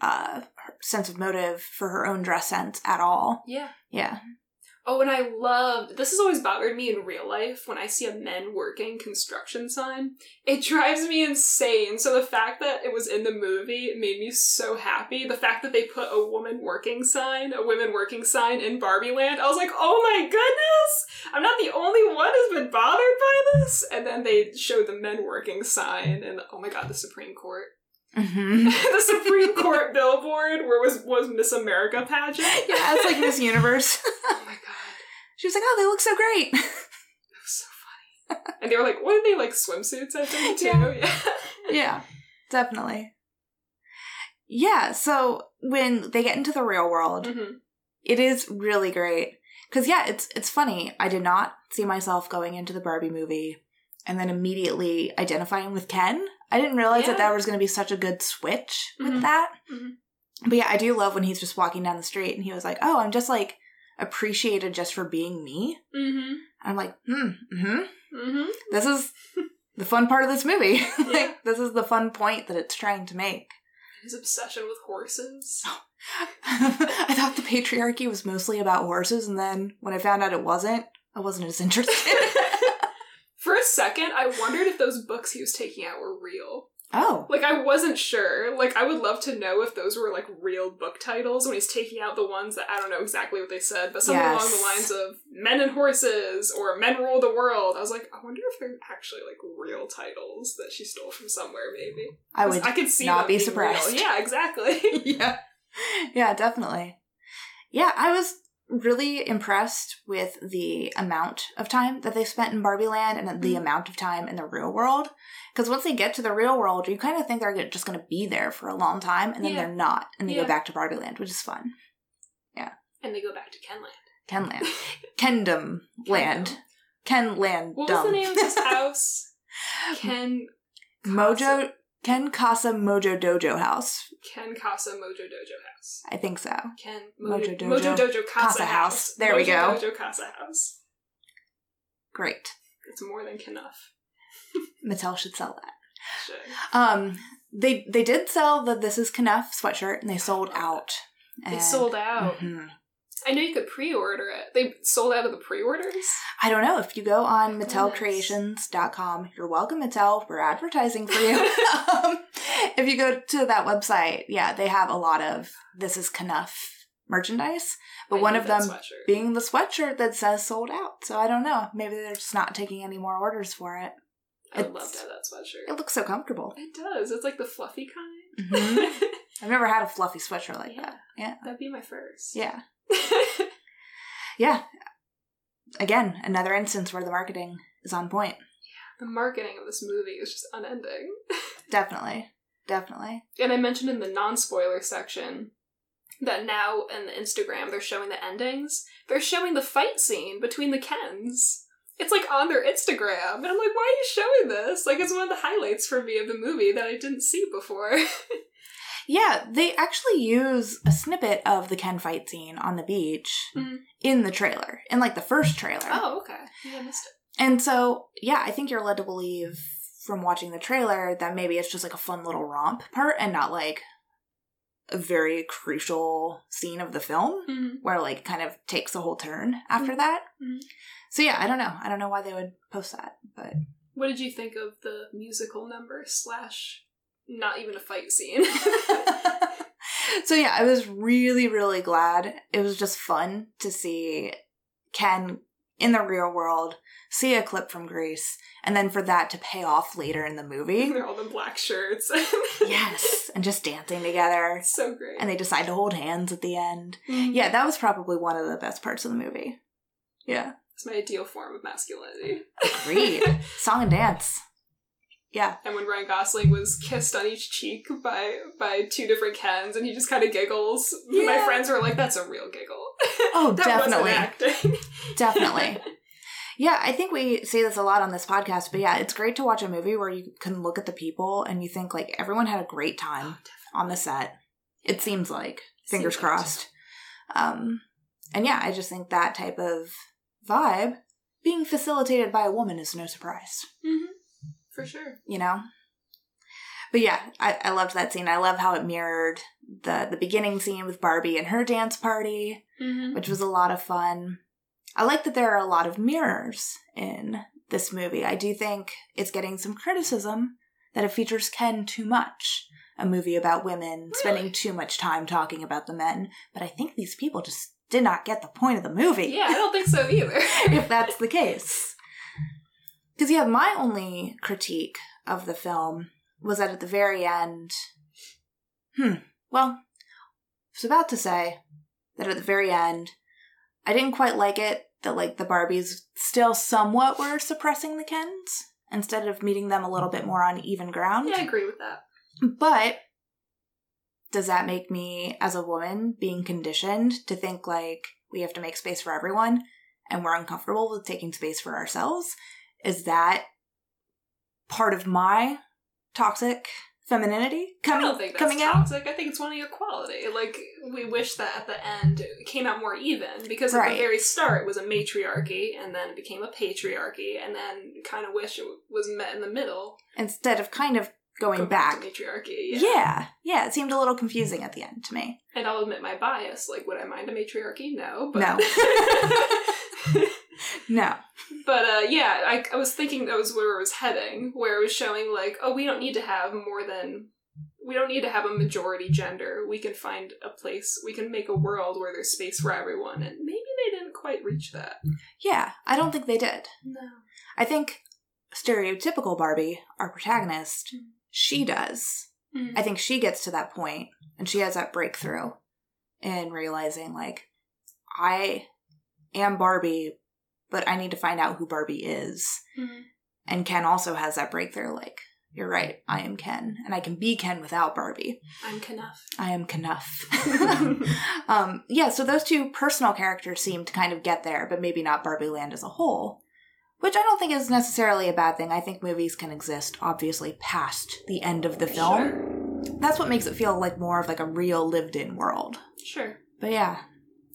uh sense of motive for her own dress sense at all. yeah. Yeah. Oh, and I loved this has always bothered me in real life when I see a men working construction sign. It drives me insane. So the fact that it was in the movie made me so happy. The fact that they put a woman working sign, a women working sign in Barbie Land, I was like, oh my goodness! I'm not the only one who's been bothered by this. And then they showed the men working sign, and oh my god, the Supreme Court. Mm-hmm. the Supreme Court billboard where was was Miss America pageant. Yeah, it's like Miss Universe. oh my god. She was like, "Oh, they look so great." That was so funny. And they were like, what are they like swimsuits? I think too. Yeah. Yeah. yeah, definitely. Yeah, so when they get into the real world, Mhm. it is really great because yeah, it's it's funny. I did not see myself going into the Barbie movie and then immediately identifying with Ken. I didn't realize that Yeah. that was going to be such a good switch with Mhm. that. Mhm. But yeah, I do love when he's just walking down the street and he was like, "Oh, I'm just like appreciated just for being me." Mm-hmm. I'm like, "Hmm, hmm Mm-hmm. this is the fun part of this movie. Yeah. like this is the fun point that it's trying to make." His obsession with horses. I thought the patriarchy was mostly about horses, and then when I found out it wasn't, I wasn't as interested. For a second, I wondered if those books he was taking out were real. oh, Like, I wasn't sure. Like, I would love to know if those were, like, real book titles when he's taking out the ones that I don't know exactly what they said, but something along the lines of Men and Horses or Men Rule the World. I was like, I wonder if they're actually, like, real titles that she stole from somewhere, maybe. I would. I could see not be surprised. real. Yeah, exactly. yeah, yeah, definitely. Yeah, I was really impressed with the amount of time that they spent in Barbie Land and the Mhm. amount of time in the real world. Because once they get to the real world, you kind of think they're just going to be there for a long time, and then Yeah. they're not, and they Yeah. go back to Barbie Land, which is fun. Yeah. And they go back to Kenland. Kenland, Kendom Land, Kenland. What was the name of this house? Ken Mojo Ken Casa Mojo Dojo House. Ken Casa Mojo Dojo House. I think so. Ken Mojo Mojo, Dojo Mojo Dojo Casa, Casa House. House. There we Mojo go. Dojo Casa House. Great. It's more than enough. Mattel should sell that. Should. Um, they they did sell the This Is Kenough sweatshirt, and they sold out. They sold out. Mhm. I know you could pre-order it. They sold out of the pre-orders. I don't know if you go on. MattelCreations.com. You're welcome, Mattel. We're advertising for you. um, if you go to that website, yeah, they have a lot of This Is Kenough merchandise, but I one of them sweatshirt. being the sweatshirt that says sold out. So I don't know. Maybe they're just not taking any more orders for it. I would love to have that sweatshirt. It looks so comfortable. It does. It's like the fluffy kind. Mhm. I've never had a fluffy sweatshirt like Yeah. that. Yeah. That'd be my first. Yeah. Yeah. Again, another instance where the marketing is on point. the marketing of this movie is just unending. Definitely. Definitely. And I mentioned in the non-spoiler section that now in the Instagram they're showing the endings. They're showing the fight scene between the Kens. It's like on their Instagram. And I'm like, why are you showing this? Like it's one of the highlights for me of the movie that I didn't see before. Yeah, they actually use a snippet of the Ken fight scene on the beach Mhm. in the trailer, in like the first trailer. oh, okay. Yeah, I missed it. And so, yeah, I think you're led to believe from watching the trailer that maybe it's just like a fun little romp part and not like a very crucial scene of the film Mm-hmm. where like kind of takes a whole turn after that. Mhm. So yeah, I don't know. I don't know why they would post that, but What did you think of the musical number slash not even a fight scene? so yeah, I was really, really glad. It was just fun to see Ken in the real world, see a clip from Grease, and then for that to pay off later in the movie. They're all in black shirts. yes, and just dancing together. so great. And they decide to hold hands at the end. Mhm. Yeah, that was probably one of the best parts of the movie. Yeah. It's my ideal form of masculinity. Agreed. Song and dance. Yeah. And when Ryan Gosling was kissed on each cheek by by two different Kens, and he just kind of giggles. My friends were like, "That's a real giggle." Oh, that definitely. Definitely. Yeah, I think we say this a lot on this podcast, but yeah, it's great to watch a movie where you can look at the people and you think like everyone had a great time on the set. It seems like fingers Seems like crossed. Um and yeah, I just think that type of vibe being facilitated by a woman is no surprise, hmm For sure. you know? But yeah, I, I loved that scene. I love how it mirrored the the beginning scene with Barbie and her dance party, Mm-hmm. which was a lot of fun. I like that there are a lot of mirrors in this movie. I do think it's getting some criticism that it features Ken too much. A movie about women spending too much time talking about the men, but I think these people just did not get the point of the movie. Yeah, I don't think so either. if that's the case. Because, yeah, my only critique of the film was that at the very end, hmm, well, I was about to say that at the very end, I didn't quite like it that, like, the Barbies still somewhat were suppressing the Kens instead of meeting them a little bit more on even ground. yeah, I agree with that. But does that make me, as a woman, being conditioned to think like we have to make space for everyone and we're uncomfortable with taking space for ourselves? Is that part of my toxic femininity coming I don't think that's coming out? toxic. I think it's one of your quality. Like we wish that at the end it came out more even because at the very start it was a matriarchy and then it became a patriarchy and then kind of wish it was met in the middle. Instead of kind of going Go back. to matriarchy. yeah, yeah, it seemed a little confusing at the end to me. And I'll admit my bias. Like, would I mind a matriarchy? No. But No. No. but uh, yeah, I, I was thinking that was where it was heading, where it was showing like, oh, we don't need to have more than. We don't need to have a majority gender. We can find a place. We can make a world where there's space for everyone. And maybe they didn't quite reach that. Yeah, I don't think they did. No. I think stereotypical Barbie, our protagonist, she does. Mm. I think she gets to that point and she has that breakthrough in realizing, like, I am Barbie, but I need to find out who Barbie is. Mhm. And Ken also has that breakthrough, like, you're right, I am Ken, and I can be Ken without Barbie. I'm Kenough. I am Kenough. um, yeah, so those two personal characters seem to kind of get there, but maybe not Barbie Land as a whole. Which I don't think is necessarily a bad thing. I think movies can exist, obviously, past the end of the film. Sure. That's what makes it feel like more of like a real lived-in world. Sure. But yeah,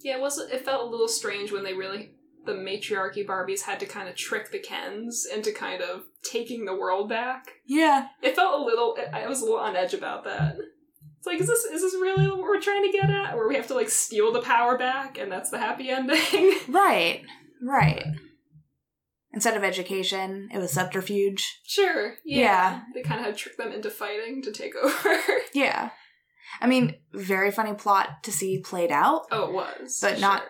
Yeah, it was. It felt a little strange when they really the matriarchy Barbies had to kind of trick the Kens into kind of taking the world back. yeah, It felt a little. I was a little on edge about that. It's like, is this is this really what we're trying to get at? Where we have to like steal the power back, and that's the happy ending? right, right. Instead of education, it was subterfuge. sure. Yeah. Yeah. They kind of had to trick them into fighting to take over. Yeah. I mean, very funny plot to see played out. oh, it was, But not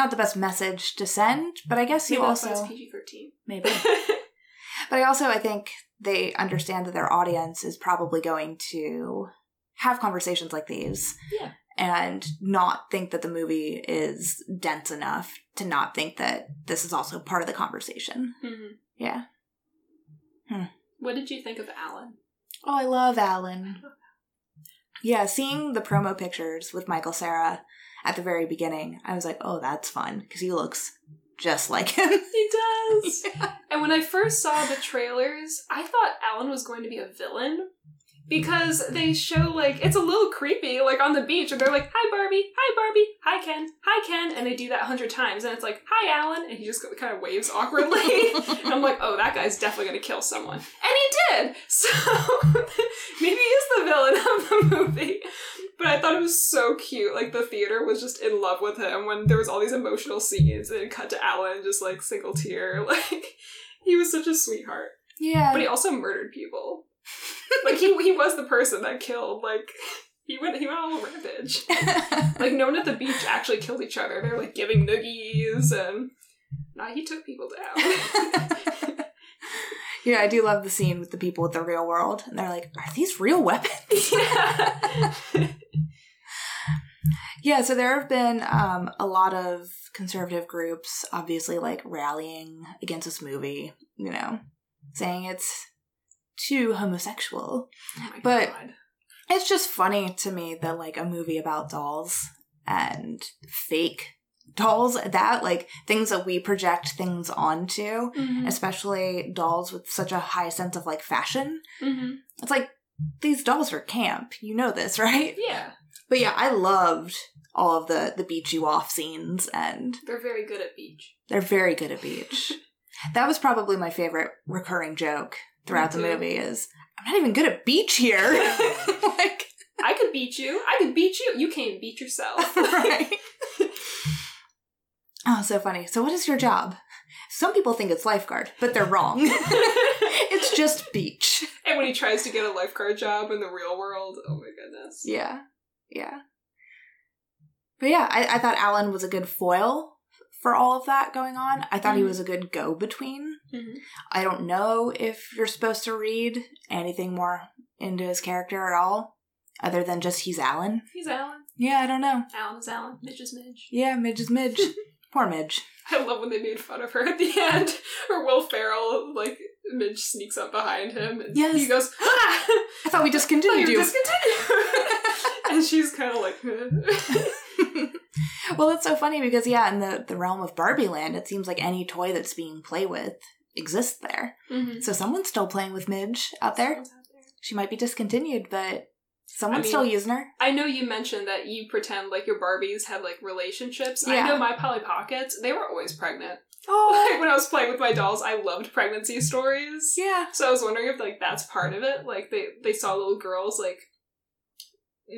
Not the best message to send, but I guess you also PG thirteen. maybe. But I also I think they understand that their audience is probably going to have conversations like these. Yeah. And not think that the movie is dense enough to not think that this is also part of the conversation. hmm Yeah. What did you think of Alan? Oh, I love Alan. Yeah, seeing the promo pictures with Michael Cera at the very beginning, I was like, oh, that's fun because he looks just like him. He does. And when I first saw the trailers, I thought Alan was going to be a villain because they show like it's a little creepy, like on the beach, and they're like, "Hi Barbie, hi Barbie, hi Ken, hi Ken," and they do that a hundred times, and it's like, "Hi Alan," and he just kind of waves awkwardly. and I'm like, "Oh, that guy's definitely going to kill someone," and he did. So maybe he's the villain of the movie. But I thought it was so cute. Like the theater was just in love with him when there was all these emotional scenes, and it cut to Alan just like single tear. Like he was such a sweetheart, yeah. but he also murdered people. Like he he was the person that killed. Like he went he went on a little rampage. Like no one at the beach actually killed each other. They're like giving noogies and. Nah, he took people down. yeah, I do love the scene with the people with the real world. And they're like, are these real weapons? yeah. Yeah, so there have been um, a lot of conservative groups, obviously, like rallying against this movie, you know, saying it's too homosexual. Oh But- God. It's just funny to me that, like, a movie about dolls and fake dolls, that, like, things that we project things onto, Mhm. especially dolls with such a high sense of, like, fashion. Mhm. It's like, these dolls are camp. You know this, right? Yeah, But yeah, I loved all of the the beach you off scenes and they're very good at beach. they're very good at beach. that was probably my favorite recurring joke throughout the Me too. movie is I'm not even good at beach here. like I could beat you. I could beat you. You can't beat yourself. right. Oh, so funny. So, what is your job? Some people think it's lifeguard, but they're wrong. it's just beach. and when he tries to get a lifeguard job in the real world, oh my goodness. Yeah. Yeah. But yeah, I, I thought Alan was a good foil for all of that going on. I thought he Mhm. was a good go between. Mhm. I don't know if you're supposed to read anything more into his character at all, other than just he's Alan. He's Alan. Yeah, I don't know. Alan is Alan. Midge is Midge. Yeah, Midge is Midge. Poor Midge. I love when they made fun of her at the end. Or Will Ferrell, like, Midge sneaks up behind him and Yes. he goes, ah! I thought we discontinued you you. discontinued. and she's kind of like, well, it's so funny because yeah, in the the realm of Barbie Land, it seems like any toy that's being played with exists there. Mhm. So someone's still playing with Midge out there. Out there. She might be discontinued, but someone's I mean- still using her. I know you mentioned that you pretend like your Barbies had like relationships. I know my Polly Pockets, they were always pregnant. Oh, Like when I was playing with my dolls, I loved pregnancy stories. yeah. So I was wondering if like that's part of it. Like they they saw little girls like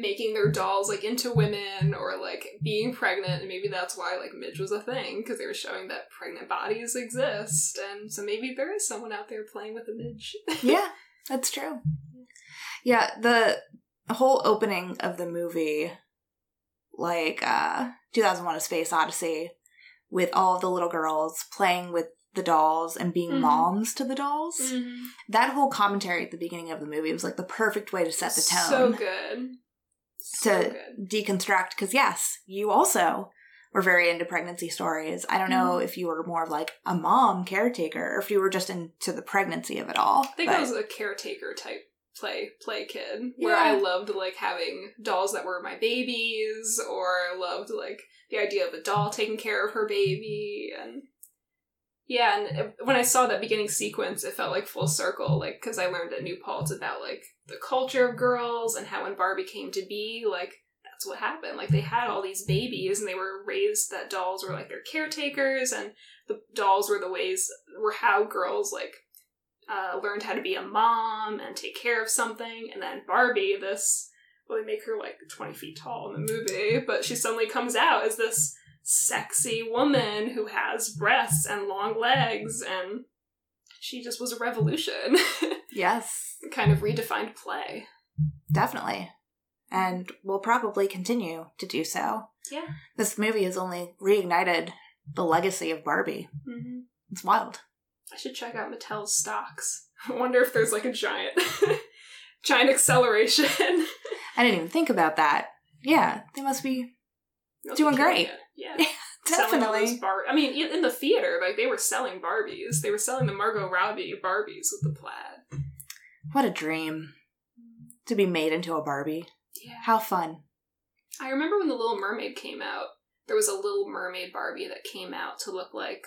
making their dolls like into women or like being pregnant and maybe that's why like Midge was a thing because they were showing that pregnant bodies exist and so maybe there is someone out there playing with a Midge. Yeah, that's true. Yeah, the whole opening of the movie, like uh 2001 A Space Odyssey, with all of the little girls playing with the dolls and being Mhm. moms to the dolls. Mm-hmm. That whole commentary at the beginning of the movie was like the perfect way to set the tone. So good. So to good. deconstruct because yes you also were very into pregnancy stories i don't know Mhm. if you were more of like a mom caretaker or if you were just into the pregnancy of it all I think but- I was a caretaker type play play kid where Yeah. I loved like having dolls that were my babies or loved like the idea of a doll taking care of her baby and yeah and when I saw that beginning sequence it felt like full circle like because I learned at New Paltz about like the culture of girls and how when Barbie came to be like that's what happened like they had all these babies and they were raised that dolls were like their caretakers and the dolls were the ways were how girls like uh, learned how to be a mom and take care of something. And then Barbie, this, well, they make her like 20 feet tall in the movie, but she suddenly comes out as this sexy woman who has breasts and long legs, and she just was a revolution. yes kind of redefined play. definitely and will probably continue to do so Yeah. this movie has only reignited the legacy of barbie hmm it's wild I should check out Mattel's stocks. I wonder if there's like a giant, giant acceleration. i didn't even think about that yeah they must be Must Doing be great. it. Yeah. Selling those definitely Bar- I mean, in the theater, like they were selling Barbies. They were selling the Margot Robbie Barbies with the plaid. what a dream to be made into a barbie Yeah. how fun I remember when the Little Mermaid came out. There was a Little Mermaid Barbie that came out to look like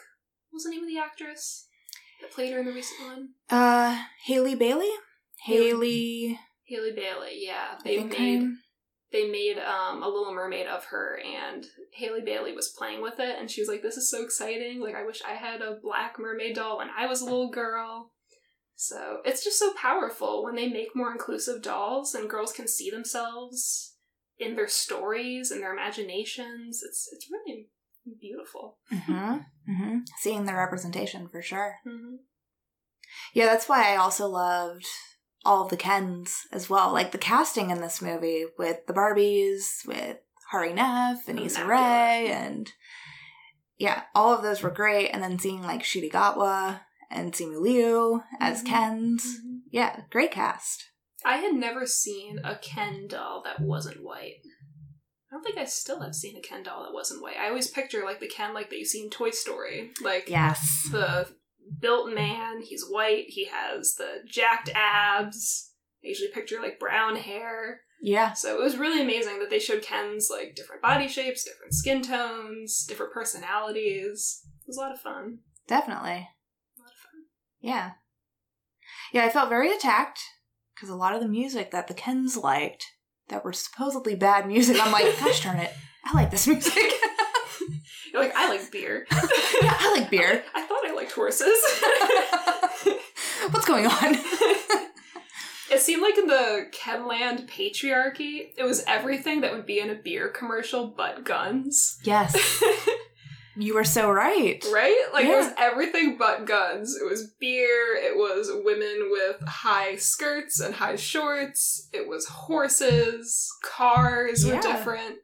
what was the name of the actress that played her in the recent one? uh halle bailey halle Halle Bailey. Yeah, they made they made um, a Little Mermaid of her, and Halle Bailey was playing with it, and she was like, "This is so exciting! Like, I wish I had a black mermaid doll when I was a little girl." So it's just so powerful when they make more inclusive dolls, and girls can see themselves in their stories and their imaginations. It's it's really beautiful. hmm hmm Seeing the representation for sure. Mm-hmm. Yeah, that's why I also loved all of the Kens as well. Like the casting in this movie with the Barbies, with Hari Nef and Issa. Rae, and yeah, all of those were great. And then seeing like Ncuti Gatwa and Simu Liu as Mhm. Kens. Yeah, great cast. I had never seen a Ken doll that wasn't white. I don't think I still have seen a Ken doll that wasn't white. I always picture like the Ken like that you see in Toy Story, like Yes. the built man. He's white. He has the jacked abs. I usually picture like brown hair. Yeah. So it was really amazing that they showed Ken's like different body shapes, different skin tones, different personalities. It was a lot of fun. Definitely. A lot of fun. Yeah. Yeah, I felt very attacked because a lot of the music that the Kens liked that were supposedly bad music, I'm like, gosh darn it, I like this music. You're like, I like beer. yeah, I like beer. I thought I liked horses. What's going on? It seemed like in the Kenland patriarchy, it was everything that would be in a beer commercial but guns. yes. You were so right. Right? Like it was everything but guns. It was beer, it was women with high skirts and high shorts, it was horses, cars were different.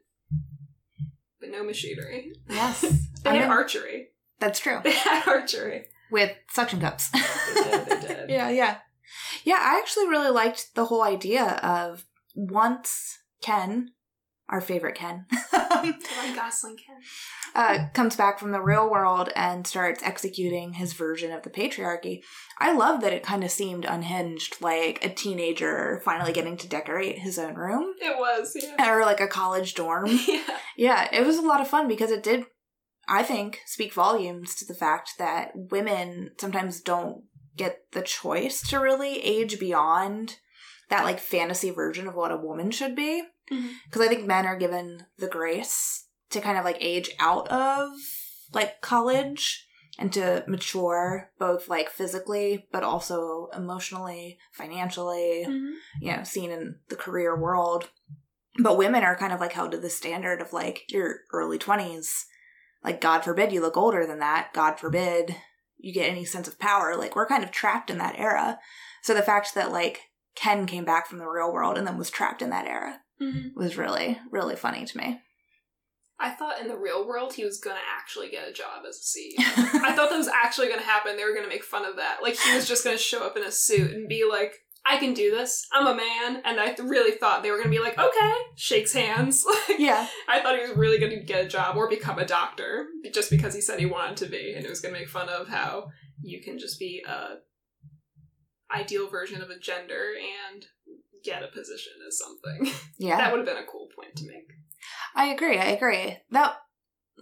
But no machinery. Yes. They I had mean- archery. That's true. They had archery. With suction cups. They did, they did. yeah, yeah. Yeah, I actually really liked the whole idea of once Ken, our favorite Ken, Ryan Gosling can. uh, comes back from the real world and starts executing his version of the patriarchy. I love that it kind of seemed unhinged, like a teenager finally getting to decorate his own room. It was, yeah. Or like a college dorm. yeah. Yeah, it was a lot of fun because it did, I think, speak volumes to the fact that women sometimes don't get the choice to really age beyond that like fantasy version of what a woman should be. Because I think men are given the grace to kind of like age out of like college and to mature both like physically but also emotionally, financially Mhm. you know, seen in the career world. But women are kind of like held to the standard of like your early 20s. Like, God forbid you look older than that. God forbid you get any sense of power. Like, we're kind of trapped in that era. So the fact that like Ken came back from the real world and then was trapped in that era Mhm. was really, really funny to me. I thought in the real world he was gonna actually get a job as a CEO. I thought that was actually gonna happen. They were gonna make fun of that. Like he was just gonna show up in a suit and be like, "I can do this. I'm a man." And I really thought they were gonna be like, "Okay," shakes hands. Like, yeah. I thought he was really gonna get a job or become a doctor just because he said he wanted to be, and it was gonna make fun of how you can just be a ideal version of a gender and get a position as something. Yeah. that would have been a cool point to make. I agree. I agree. That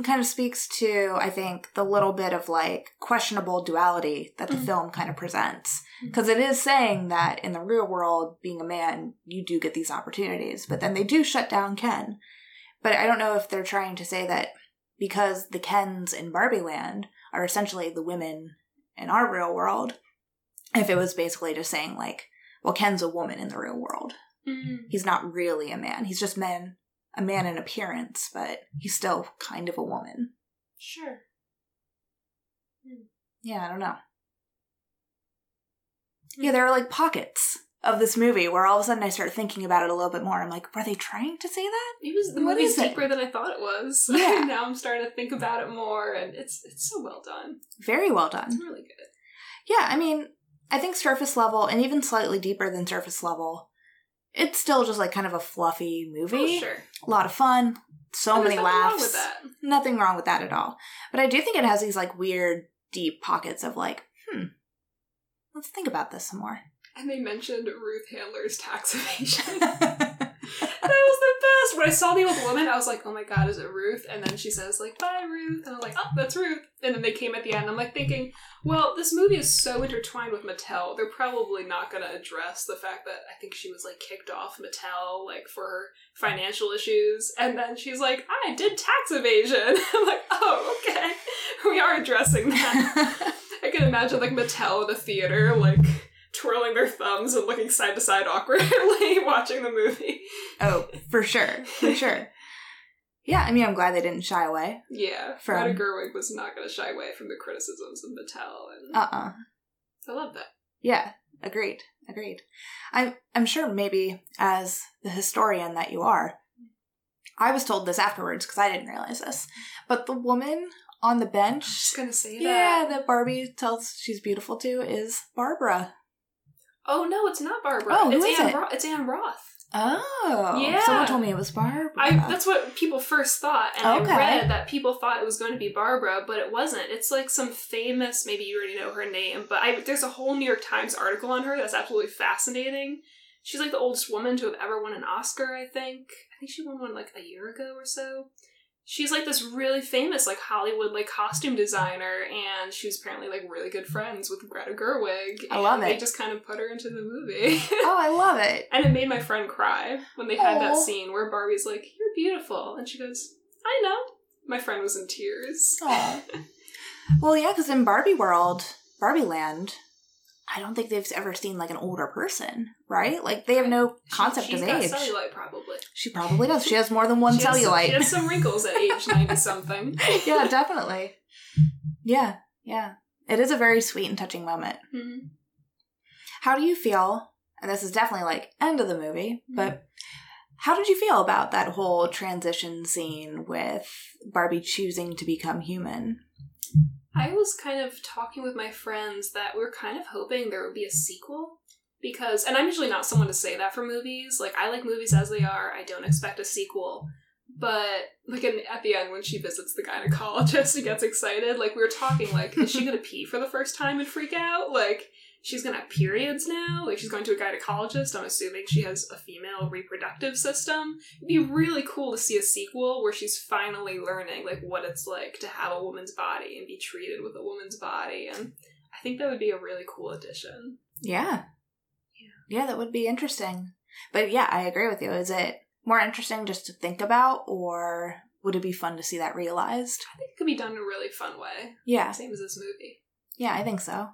kind of speaks to, I think, the little bit of like questionable duality that the Mhm. film kind of presents. Because it is saying that in the real world, being a man, you do get these opportunities, but then they do shut down Ken. But I don't know if they're trying to say that because the Kens in Barbie Land are essentially the women in our real world, if it was basically just saying, like, well, Ken's a woman in the real world he's not really a man. He's just man a man in appearance, but he's still kind of a woman. Sure. Hmm. Yeah, I don't know. Hmm. Yeah, there are like pockets of this movie where all of a sudden I start thinking about it a little bit more. I'm like, were they trying to say that? It was the What movie's is it? deeper than I thought it was. Yeah. now I'm starting to think about it more, and it's it's so well done. Very well It's done. really good. Yeah, I mean, I think surface level and even slightly deeper than surface level, it's still just like kind of a fluffy movie. Oh, sure. A lot of fun, so many nothing laughs. Wrong with that. Nothing wrong with that at all. But I do think it has these like weird, deep pockets of like, hmm, let's think about this some more. And they mentioned Ruth Handler's tax evasion. that was the When I saw the old woman, I was like, "Oh my god, is it Ruth?" And then she says, "Like, bye, Ruth," and I'm like, "Oh, that's Ruth." And then they came at the end. I'm like thinking, well, this movie is so intertwined with Mattel. They're probably not going to address the fact that I think she was like kicked off Mattel, like for her financial issues. And then she's like, "I did tax evasion." I'm like, "Oh, okay, we are addressing that." I can imagine like Mattel in a theater, like twirling their thumbs and looking side to side awkwardly watching the movie. oh, for sure. For sure. Yeah, I mean, I'm glad they didn't shy away. Yeah, From- Greta Gerwig was not going to shy away from the criticisms of Mattel, and Uh uh I love that. Yeah, agreed. Agreed. I'm I'm sure maybe as the historian that you are, I was told this afterwards because I didn't realize this. But the woman on the bench, Just gonna say that. yeah, that. that Barbie tells she's beautiful to is Barbara. Oh no, it's not Barbara. Oh, who it's is Anne it? Ro- it's Anne Roth. Oh, Yeah. Someone told me it was Barbara. I that's what people first thought, and Okay. I read that people thought it was going to be Barbara, but it wasn't. It's like some famous, maybe you already know her name, but I there's a whole New York Times article on her that's absolutely fascinating. She's like the oldest woman to have ever won an Oscar, I think. I think she won one like a year ago or so. She's like this really famous like Hollywood like costume designer, and she was apparently like really good friends with Greta Gerwig. I love and They just kind of put her into the movie. oh, I love it. And it made my friend cry when they had that scene where Barbie's like, You're beautiful. And she goes, I know. My friend was in tears. Well, yeah, because in Barbie World, Barbie Land, I don't think they've ever seen like an older person, right? Like they have no concept She's of got age. cellulite, probably. She probably does. She has more than one She has cellulite. she has some wrinkles at age 90 something. yeah, definitely. Yeah, yeah. It is a very sweet and touching moment. Mhm. How do you feel? And this is definitely like end of the movie, but how did you feel about that whole transition scene with Barbie choosing to become human? I was kind of talking with my friends that we are kind of hoping there would be a sequel. Because, and I'm usually not someone to say that for movies. Like, I like movies as they are. I don't expect a sequel. But, like, in, at the end when she visits the gynecologist and gets excited, like, we were talking, like, is she gonna pee for the first time and freak out? Like, she's gonna have periods now? Like, she's going to a gynecologist. I'm assuming she has a female reproductive system. It'd be really cool to see a sequel where she's finally learning, like, what it's like to have a woman's body and be treated with a woman's body. And I think that would be a really cool addition. Yeah. Yeah, that would be interesting. But yeah, I agree with you. Is it more interesting just to think about, or would it be fun to see that realized? I think it could be done in a really fun way. Yeah. Same as this movie. Yeah, I think so.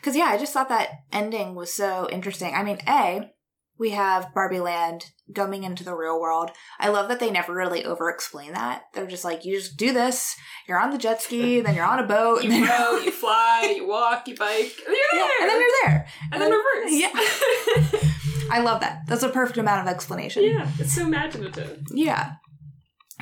Because, yeah, I just thought that ending was so interesting. I mean, A, we have Barbie Land coming into the real world. I love that they never really over explain that. They're just like, you just do this, you're on the jet ski, then you're on a boat, You and then, row, you fly, you walk, you bike, and you're Yeah, there! and then you're there. And then reverse. Yeah. I love that. That's a perfect amount of explanation. yeah, it's so imaginative. Yeah.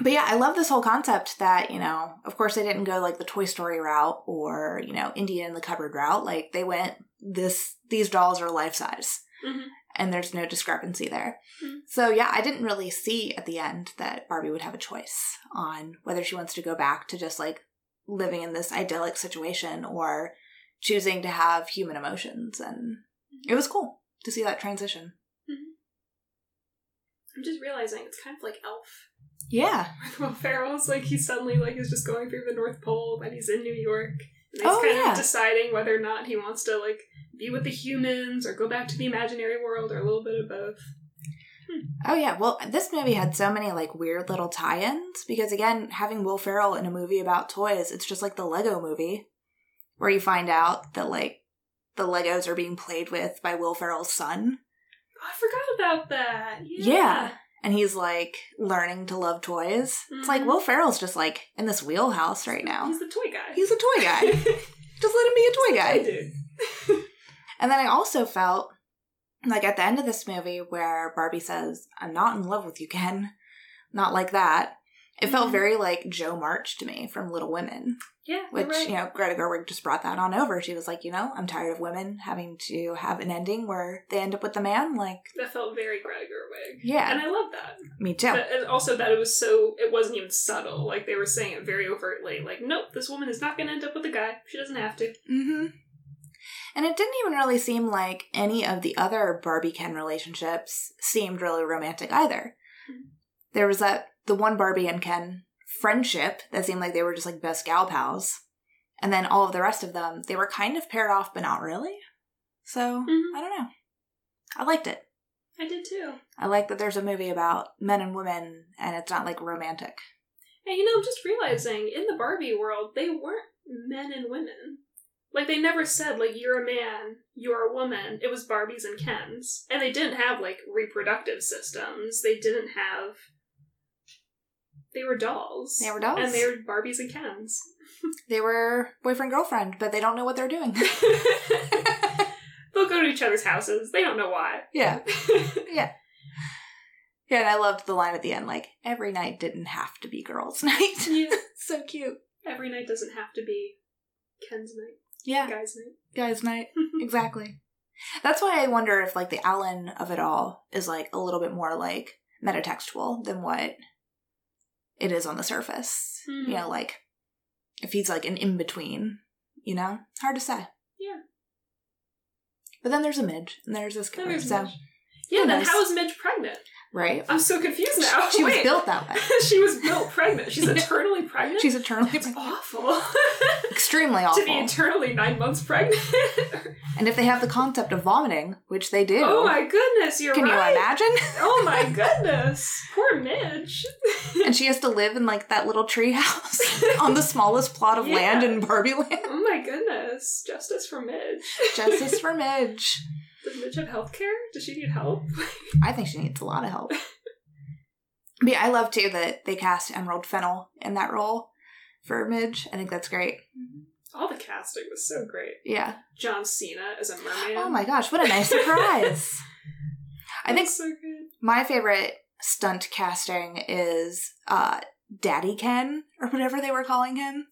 But yeah, I love this whole concept that, you know, of course they didn't go like the Toy Story route or, you know, Indian in the cupboard route. Like they went this these dolls are life size. Mhm. And there's no discrepancy there. Mhm. So yeah, I didn't really see at the end that Barbie would have a choice on whether she wants to go back to just like living in this idyllic situation or choosing to have human emotions and it was cool to see that transition. I'm just realizing it's kind of like Elf. Yeah. Will Ferrell's like he suddenly like is just going through the North Pole and he's in New York. And he's Oh, kind yeah. of deciding whether or not he wants to like be with the humans or go back to the imaginary world or a little bit of both. Oh yeah, well, this movie had so many like weird little tie-ins because again, having Will Ferrell in a movie about toys, it's just like the Lego movie where you find out that like the Legos are being played with by Will Ferrell's son. Oh, I forgot about that. Yeah. Yeah. And he's like learning to love toys. It's like Mhm. Will Ferrell's just like in this wheelhouse right now. He's a toy guy. He's a toy guy. just let him be a toy Toy guy. dude. And then I also felt like at the end of this movie where Barbie says, I'm not in love with you, Ken. Not like that. It felt Mhm. very like Jo March to me from Little Women, Yeah, which, right. you know, Greta Gerwig just brought that on over. She was like, you know, I'm tired of women having to have an ending where they end up with the man. Like, That felt very Greta Gerwig. yeah, And I love that. me too. But and also that it was so it wasn't even subtle. Like they were saying it very overtly. Like, nope, this woman is not gonna end up with a guy. She doesn't have to. hmm And it didn't even really seem like any of the other Barbie Ken relationships seemed really romantic either. Mhm. There was that the one Barbie and Ken friendship that seemed like they were just like best gal pals. And then all of the rest of them, they were kind of paired off, but not really. So, Mhm. I don't know. I liked it. I did too. I like that there's a movie about men and women and it's not like romantic. And you know, I'm just realizing in the Barbie world, they weren't men and women. Like they never said like you're a man, you're a woman. It was Barbies and Kens, and they didn't have like reproductive systems. They didn't have. They were dolls. They were dolls. and they were Barbies and Kens. They were boyfriend girlfriend, but they don't know what they're doing. They'll go to each other's houses. They don't know why. yeah. Yeah, Yeah, and I loved the line at the end, like, every night didn't have to be girls' night. yeah. so cute. Every night doesn't have to be Ken's night, Yeah, guy's night. guys' night. exactly. That's why I wonder if, like, the Alan of it all is, like, a little bit more, like, metatextual than what it is on the surface. Mhm. You know, like, if he's, like, an in between, you know? Hard to say. Yeah. But then there's a Midge, and there's this Then killer, there's so, Midge. Yeah, then knows? how is Midge pregnant? Right? I'm so confused now. She was built that way. she was built pregnant. She's eternally pregnant. She's eternally It's awful. extremely awful. to be eternally nine months pregnant. and if they have the concept of vomiting, which they do, oh my goodness, you're can right. you imagine? Oh my goodness, poor Midge. and she has to live in like that little tree house on the smallest plot of Yeah. land in Barbie Land. Oh my goodness, justice for Midge. Justice for Midge. Does Midge have health care? Does she need help? I think she needs a lot of help. But yeah, I love too that they cast Emerald Fennell in that role for Midge. I think that's great. All the casting was so great. Yeah. John Cena as a mermaid. Oh my gosh, what a nice surprise. I think so good. my favorite stunt casting is uh Daddy Ken or whatever they were calling him.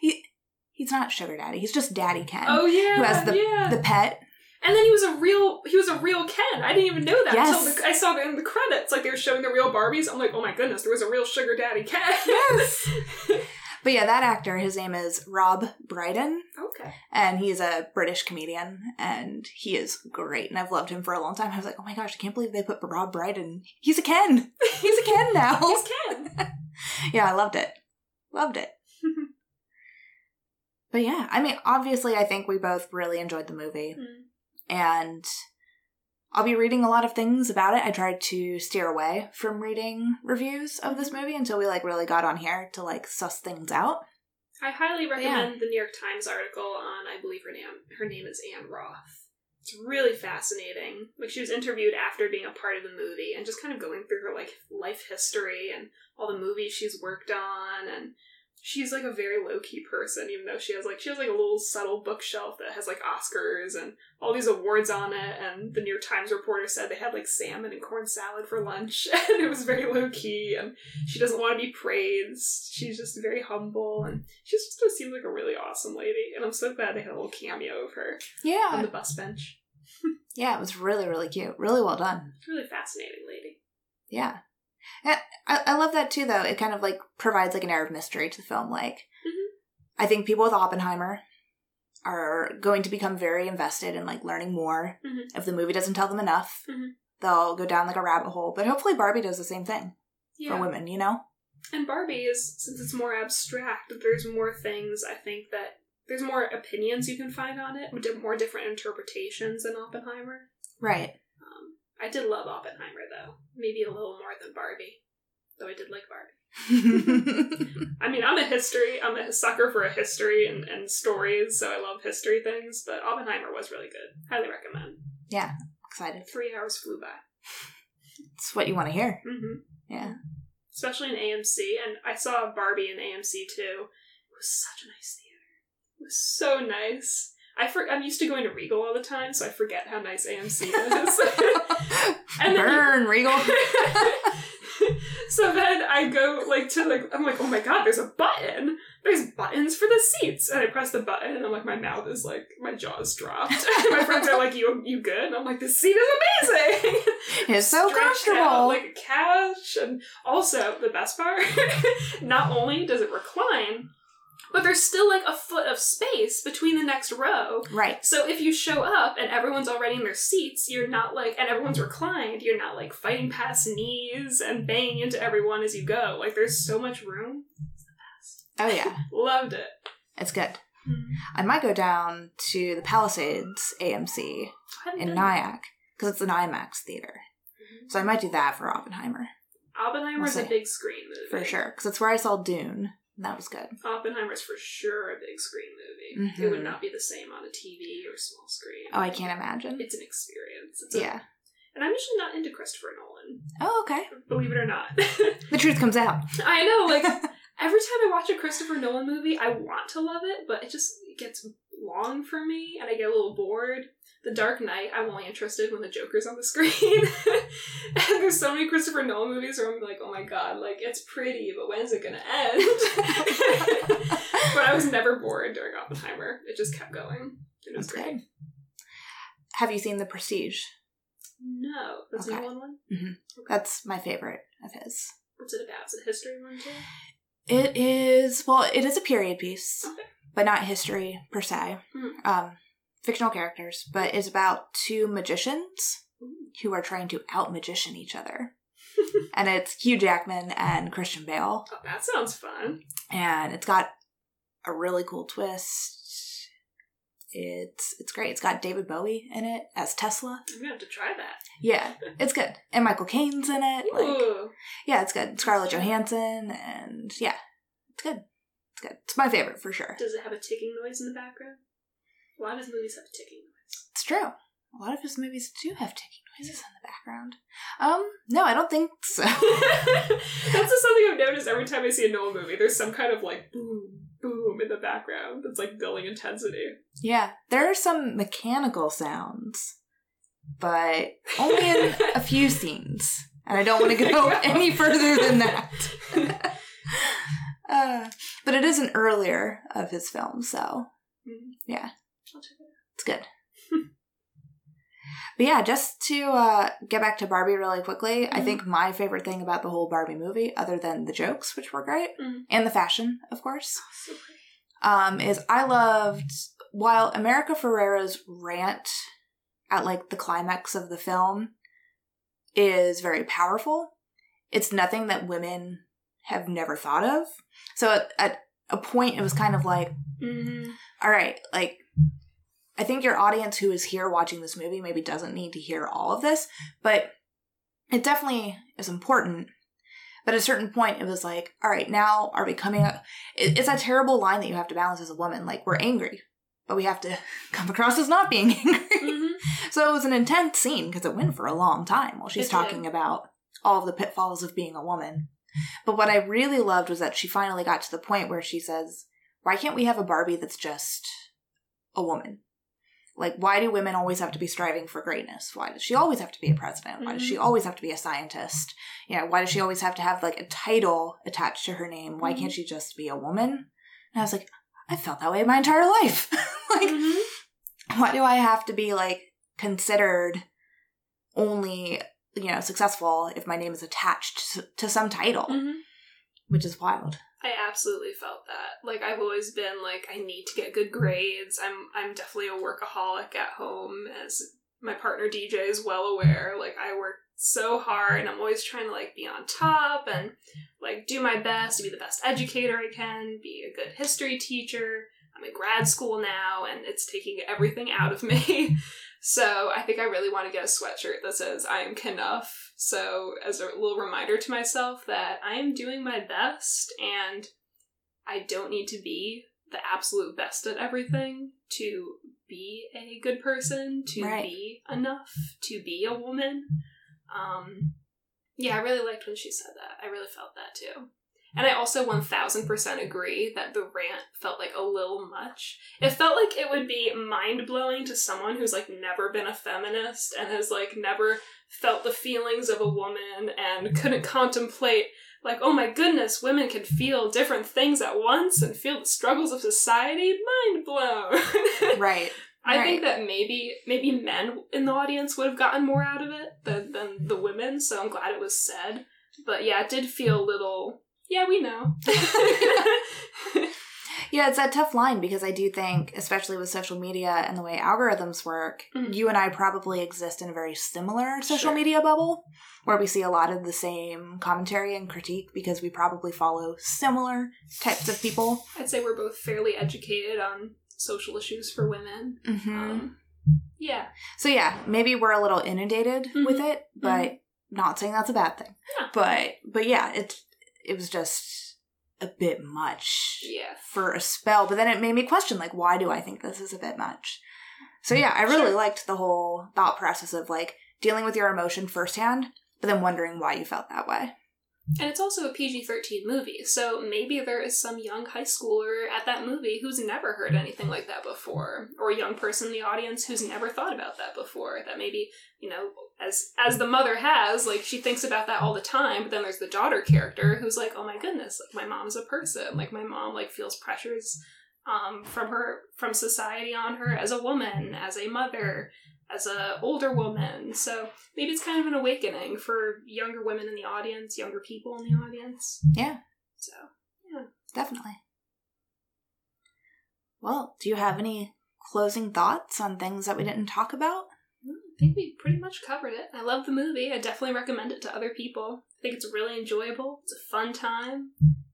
He he's not Sugar Daddy. He's just Daddy Ken. Oh yeah, who has the- yeah. The pet. And then he was a real he was a real Ken. I didn't even know that Yes. until the, I saw it in the credits. Like they were showing the real Barbies. I'm like, oh my goodness, there was a real sugar daddy Ken. Yes. But yeah, that actor, his name is Rob Brydon, okay. and he's a British comedian, and he is great, and I've loved him for a long time. I was like, oh my gosh, I can't believe they put Rob Brydon. He's a Ken. He's a Ken now. He's Ken. yeah, I loved it. Loved it. But yeah, I mean, obviously, I think we both really enjoyed the movie, Mm. And I'll be reading a lot of things about it. I tried to steer away from reading reviews of this mm-hmm. movie until we like really got on here to like suss things out. I highly yeah. recommend the New York Times article on I believe her name her name is Ann Roth. It's really fascinating. Like she was interviewed after being a part of the movie and just kind of going through her like life history and all the movies she's worked on and she's like a very low key person, even though she has like she has like a little subtle bookshelf that has like Oscars and all these awards on it. And the New York Times reporter said they had like salmon and corn salad for lunch, and it was very low key. And she doesn't want to be praised. She's just very humble, and she just seems like a really awesome lady. And I'm so glad they had a little cameo of her Yeah, on the bus bench. Yeah, it was really, really cute. Really well done. Really fascinating lady. Yeah. Yeah, I, I love that too, though. It kind of like provides like an air of mystery to the film. Like, Mhm. I think people with Oppenheimer are going to become very invested in like learning more. Mhm. If the movie doesn't tell them enough, Mhm. they'll go down like a rabbit hole. But hopefully, Barbie does the same thing Yeah. for women, you know? And Barbie is, since it's more abstract, there's more things I think that there's more opinions you can find on it, more different interpretations than Oppenheimer. Right. I did love Oppenheimer though, maybe a little more than Barbie, though I did like Barbie. I mean, I'm a history, I'm a sucker for a history and, and stories, so I love history things. But Oppenheimer was really good. Highly recommend. Yeah, excited. Three hours flew by. It's what you want to hear. hmm Yeah. especially in AMC. And I saw Barbie in AMC too. It was such a nice theater. It was so nice. I for- I'm used to going to Regal all the time, so I forget how nice AMC is. And you- Burn, Regal. so then I go like to like I'm like, oh my god, there's a button. There's buttons for the seats, and I press the button, and I'm like, my mouth is like, my jaw's dropped. my friends are like, you you good? And I'm like, this seat is amazing. It's so comfortable. out like a couch, and also the best part, not only does it recline, but there's still like a foot of space between the next row. right. So if you show up and everyone's already in their seats, you're not like, and everyone's reclined, you're not like fighting past knees and banging into everyone as you go. Like there's so much room. Oh, yeah. Loved it. It's good. Hmm. I might go down to the Palisades AMC in Nyack because it's an IMAX theater. Mm-hmm. So I might do that for Oppenheimer Oppenheimer's We'll a big screen movie. for sure because it's where I saw Dune. That was good. Oppenheimer's for sure a big screen movie. It Mhm. would not be the same on a TV or small screen. Oh, I can't imagine. It's an experience. It's a- Yeah. and I'm usually not into Christopher Nolan, Oh, okay. believe it or not. The truth comes out. I know, like every time I watch a Christopher Nolan movie, I want to love it, but it just gets long for me and I get a little bored. The Dark Knight, I'm only interested when the Joker's on the screen. and there's so many Christopher Nolan movies where I'm like, oh my god, like it's pretty, but when's it gonna end? but I was never bored during Oppenheimer. It just kept going. It was That's great. Have you seen The Prestige? No, that's Okay. Nolan one. Mm-hmm. That's my favorite of his. What's it about? Is it a history one too? It is well, it is a period piece, Okay. But not history per se. Mhm. Um, fictional characters, but it's about two magicians who are trying to out magician each other. and it's Hugh Jackman and Christian Bale, Oh, that sounds fun. and it's got a really cool twist. It's it's great. It's got David Bowie in it as Tesla. I'm gonna have to try that. Yeah, it's good. And Michael Caine's in it. Like, yeah, it's good. Scarlett Johansson, and yeah, it's good. It's good. It's my favorite for sure. Does it have a ticking noise in the background? A lot of his movies have a ticking noise. It's true. A lot of his movies do have ticking noises in the background. Um, no, I don't think so. That's just something I've noticed every time I see a Nolan movie. There's some kind of like boom, boom in the background that's like building intensity. yeah, there are some mechanical sounds, but only in a few scenes, and I don't want to go any further than that. Uh, but it is an earlier of his films, so Mhm. yeah, it it's good. But yeah, just to uh, get back to Barbie really quickly, I Mhm. think my favorite thing about the whole Barbie movie, other than the jokes, which were great, Mhm. and the fashion, of course, So um, is I loved while America Ferrera's rant at like the climax of the film is very powerful. It's nothing that women have never thought of. So at, at a point, it was kind of like, Mm-hmm. all right, like I think your audience who is here watching this movie maybe doesn't need to hear all of this, but it definitely is important. But at a certain point, it was like, all right, now are we coming up? It's a terrible line that you have to balance as a woman. Like, we're angry, but we have to come across as not being angry. Mm-hmm. so it was an intense scene because it went for a long time while she's It talking did. about all of the pitfalls of being a woman. But what I really loved was that she finally got to the point where she says, why can't we have a Barbie that's just a woman? Like, why do women always have to be striving for greatness? Why does she always have to be a president? Why does she always have to be a scientist? You know, why does she always have to have like a title attached to her name? Why can't she just be a woman? And I was like, I felt that way my entire life. like, Mhm. why do I have to be like considered only, you know, successful if my name is attached to, some title, Mhm. which is wild. I absolutely felt that. Like I've always been like I need to get good grades. I'm I'm definitely a workaholic at home as my partner DJ is well aware. Like I work so hard and I'm always trying to like be on top and like do my best to be the best educator I can, be a good history teacher. I'm in grad school now and it's taking everything out of me. So I think I really want to get a sweatshirt that says I am Kenough. So as a little reminder to myself that I am doing my best and I don't need to be the absolute best at everything to be a good person, to Right. be enough, to be a woman. Um yeah, I really liked when she said that. I really felt that too. And I also 1000% agree that the rant felt like a little much. It felt like it would be mind blowing to someone who's like never been a feminist and has like never felt the feelings of a woman and couldn't contemplate, like, oh my goodness, women can feel different things at once and feel the struggles of society. Mind blown. Right. I Right. think that maybe maybe men in the audience would have gotten more out of it than, than the women, so I'm glad it was said. But yeah, it did feel a little. Yeah, we know. Yeah, it's that tough line because I do think, especially with social media and the way algorithms work, Mhm. you and I probably exist in a very similar social Sure. media bubble where we see a lot of the same commentary and critique because we probably follow similar types of people. I'd say we're both fairly educated on social issues for women. Mm-hmm. Um, yeah, So yeah, maybe we're a little inundated Mhm. with it, but not saying that's a bad thing. Yeah. But but yeah, it it was just a bit much yeah. for a spell. But then it made me question like, why do I think this is a bit much? So yeah, I really Sure. liked the whole thought process of like dealing with your emotion firsthand, but then wondering why you felt that way. And it's also a PG 13 movie, so maybe there is some young high schooler at that movie who's never heard anything like that before, or a young person in the audience who's never thought about that before. That maybe, you know, as as the mother has, like she thinks about that all the time, but then there's the daughter character who's like, oh my goodness, like my mom's a person. Like my mom like feels pressures um from her from society on her as a woman, as a mother, as a older woman. So maybe it's kind of an awakening for younger women in the audience, younger people in the audience. Yeah. So yeah. Definitely. Well, do you have any closing thoughts on things that we didn't talk about? I think we pretty much covered it. I love the movie. I definitely recommend it to other people. I think it's really enjoyable. It's a fun time.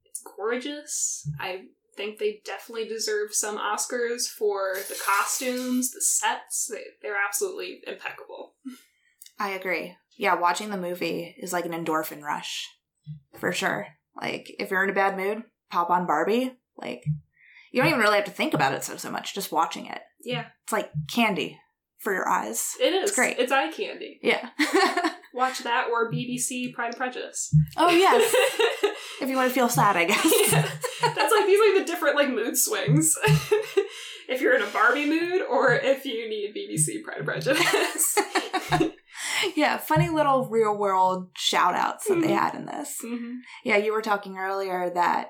It's gorgeous. I think they definitely deserve some Oscars for the costumes, the sets. They, they're absolutely impeccable. I agree. Yeah, watching the movie is like an endorphin rush. For sure. Like, if you're in a bad mood, pop on Barbie. Like, you don't even really have to think about it so so much, just watching it. Yeah, It's like candy for your eyes. it is. It's great. It's eye candy. Yeah. Watch that or BBC Pride and Prejudice. oh, yes. if you want to feel sad, I guess. Yeah. That's like these are the different like mood swings. if you're in a Barbie mood or if you need BBC Pride and Prejudice. yeah, funny little real world shout outs that they Mhm. had in this. Mhm. Yeah, you were talking earlier that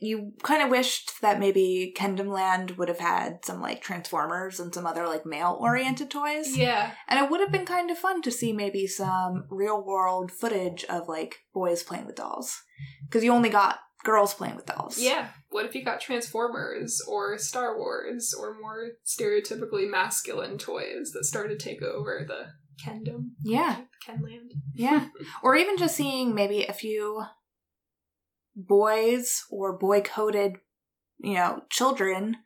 you kind of wished that maybe Kingdom Land would have had some like Transformers and some other like male oriented toys. Yeah. And it would have been kind of fun to see maybe some real world footage of like boys playing with dolls. Because you only got girls playing with dolls. Yeah. What if you got Transformers or Star Wars or more stereotypically masculine toys that started to take over the Kendom? Yeah. Kenland. Yeah. or even just seeing maybe a few boys or boy coded, you know, children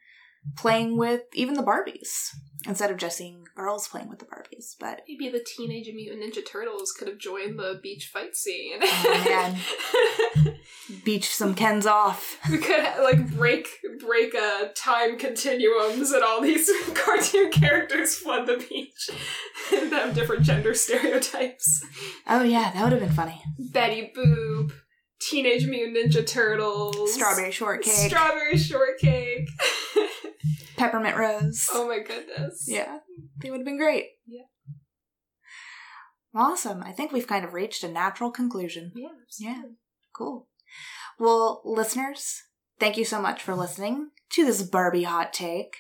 playing with even the Barbies instead of just seeing girls playing with the Barbies. But Maybe the Teenage Mutant Ninja Turtles could have joined the beach fight scene. Oh, beach some Kens off. we could like break break uh, time continuums and all these cartoon characters flood the beach and have different gender stereotypes. Oh, yeah, that would have been funny. Betty Boop, Teenage Mutant Ninja Turtles, Strawberry shortcake, Strawberry Shortcake. peppermint rose. oh my goodness. Yeah, they would have been great. Yeah. Awesome. I think we've kind of reached a natural conclusion. Yeah. Yeah. Cool. Well, listeners, thank you so much for listening to this Barbie hot take.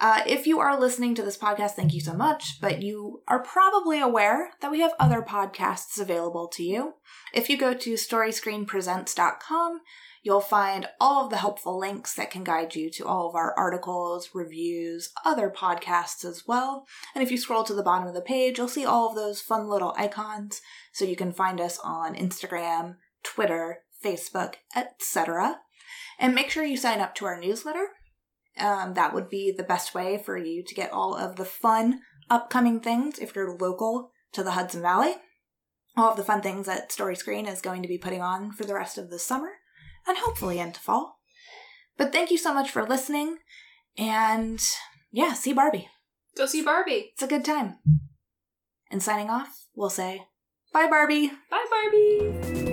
Uh, if you are listening to this podcast, thank you so much, but you are probably aware that we have other podcasts available to you. If you go to storyscreenpresents.com, you'll find all of the helpful links that can guide you to all of our articles, reviews, other podcasts as well. And if you scroll to the bottom of the page, you'll see all of those fun little icons so you can find us on Instagram, Twitter, Facebook, etc. And make sure you sign up to our newsletter. Um, that would be the best way for you to get all of the fun upcoming things if you're local to the Hudson Valley. All of the fun things that Story Screen is going to be putting on for the rest of the summer and hopefully into fall. But thank you so much for listening. And yeah, see Barbie. Go see Barbie. It's a good time. And signing off, we'll say, bye, Barbie. Bye, Barbie.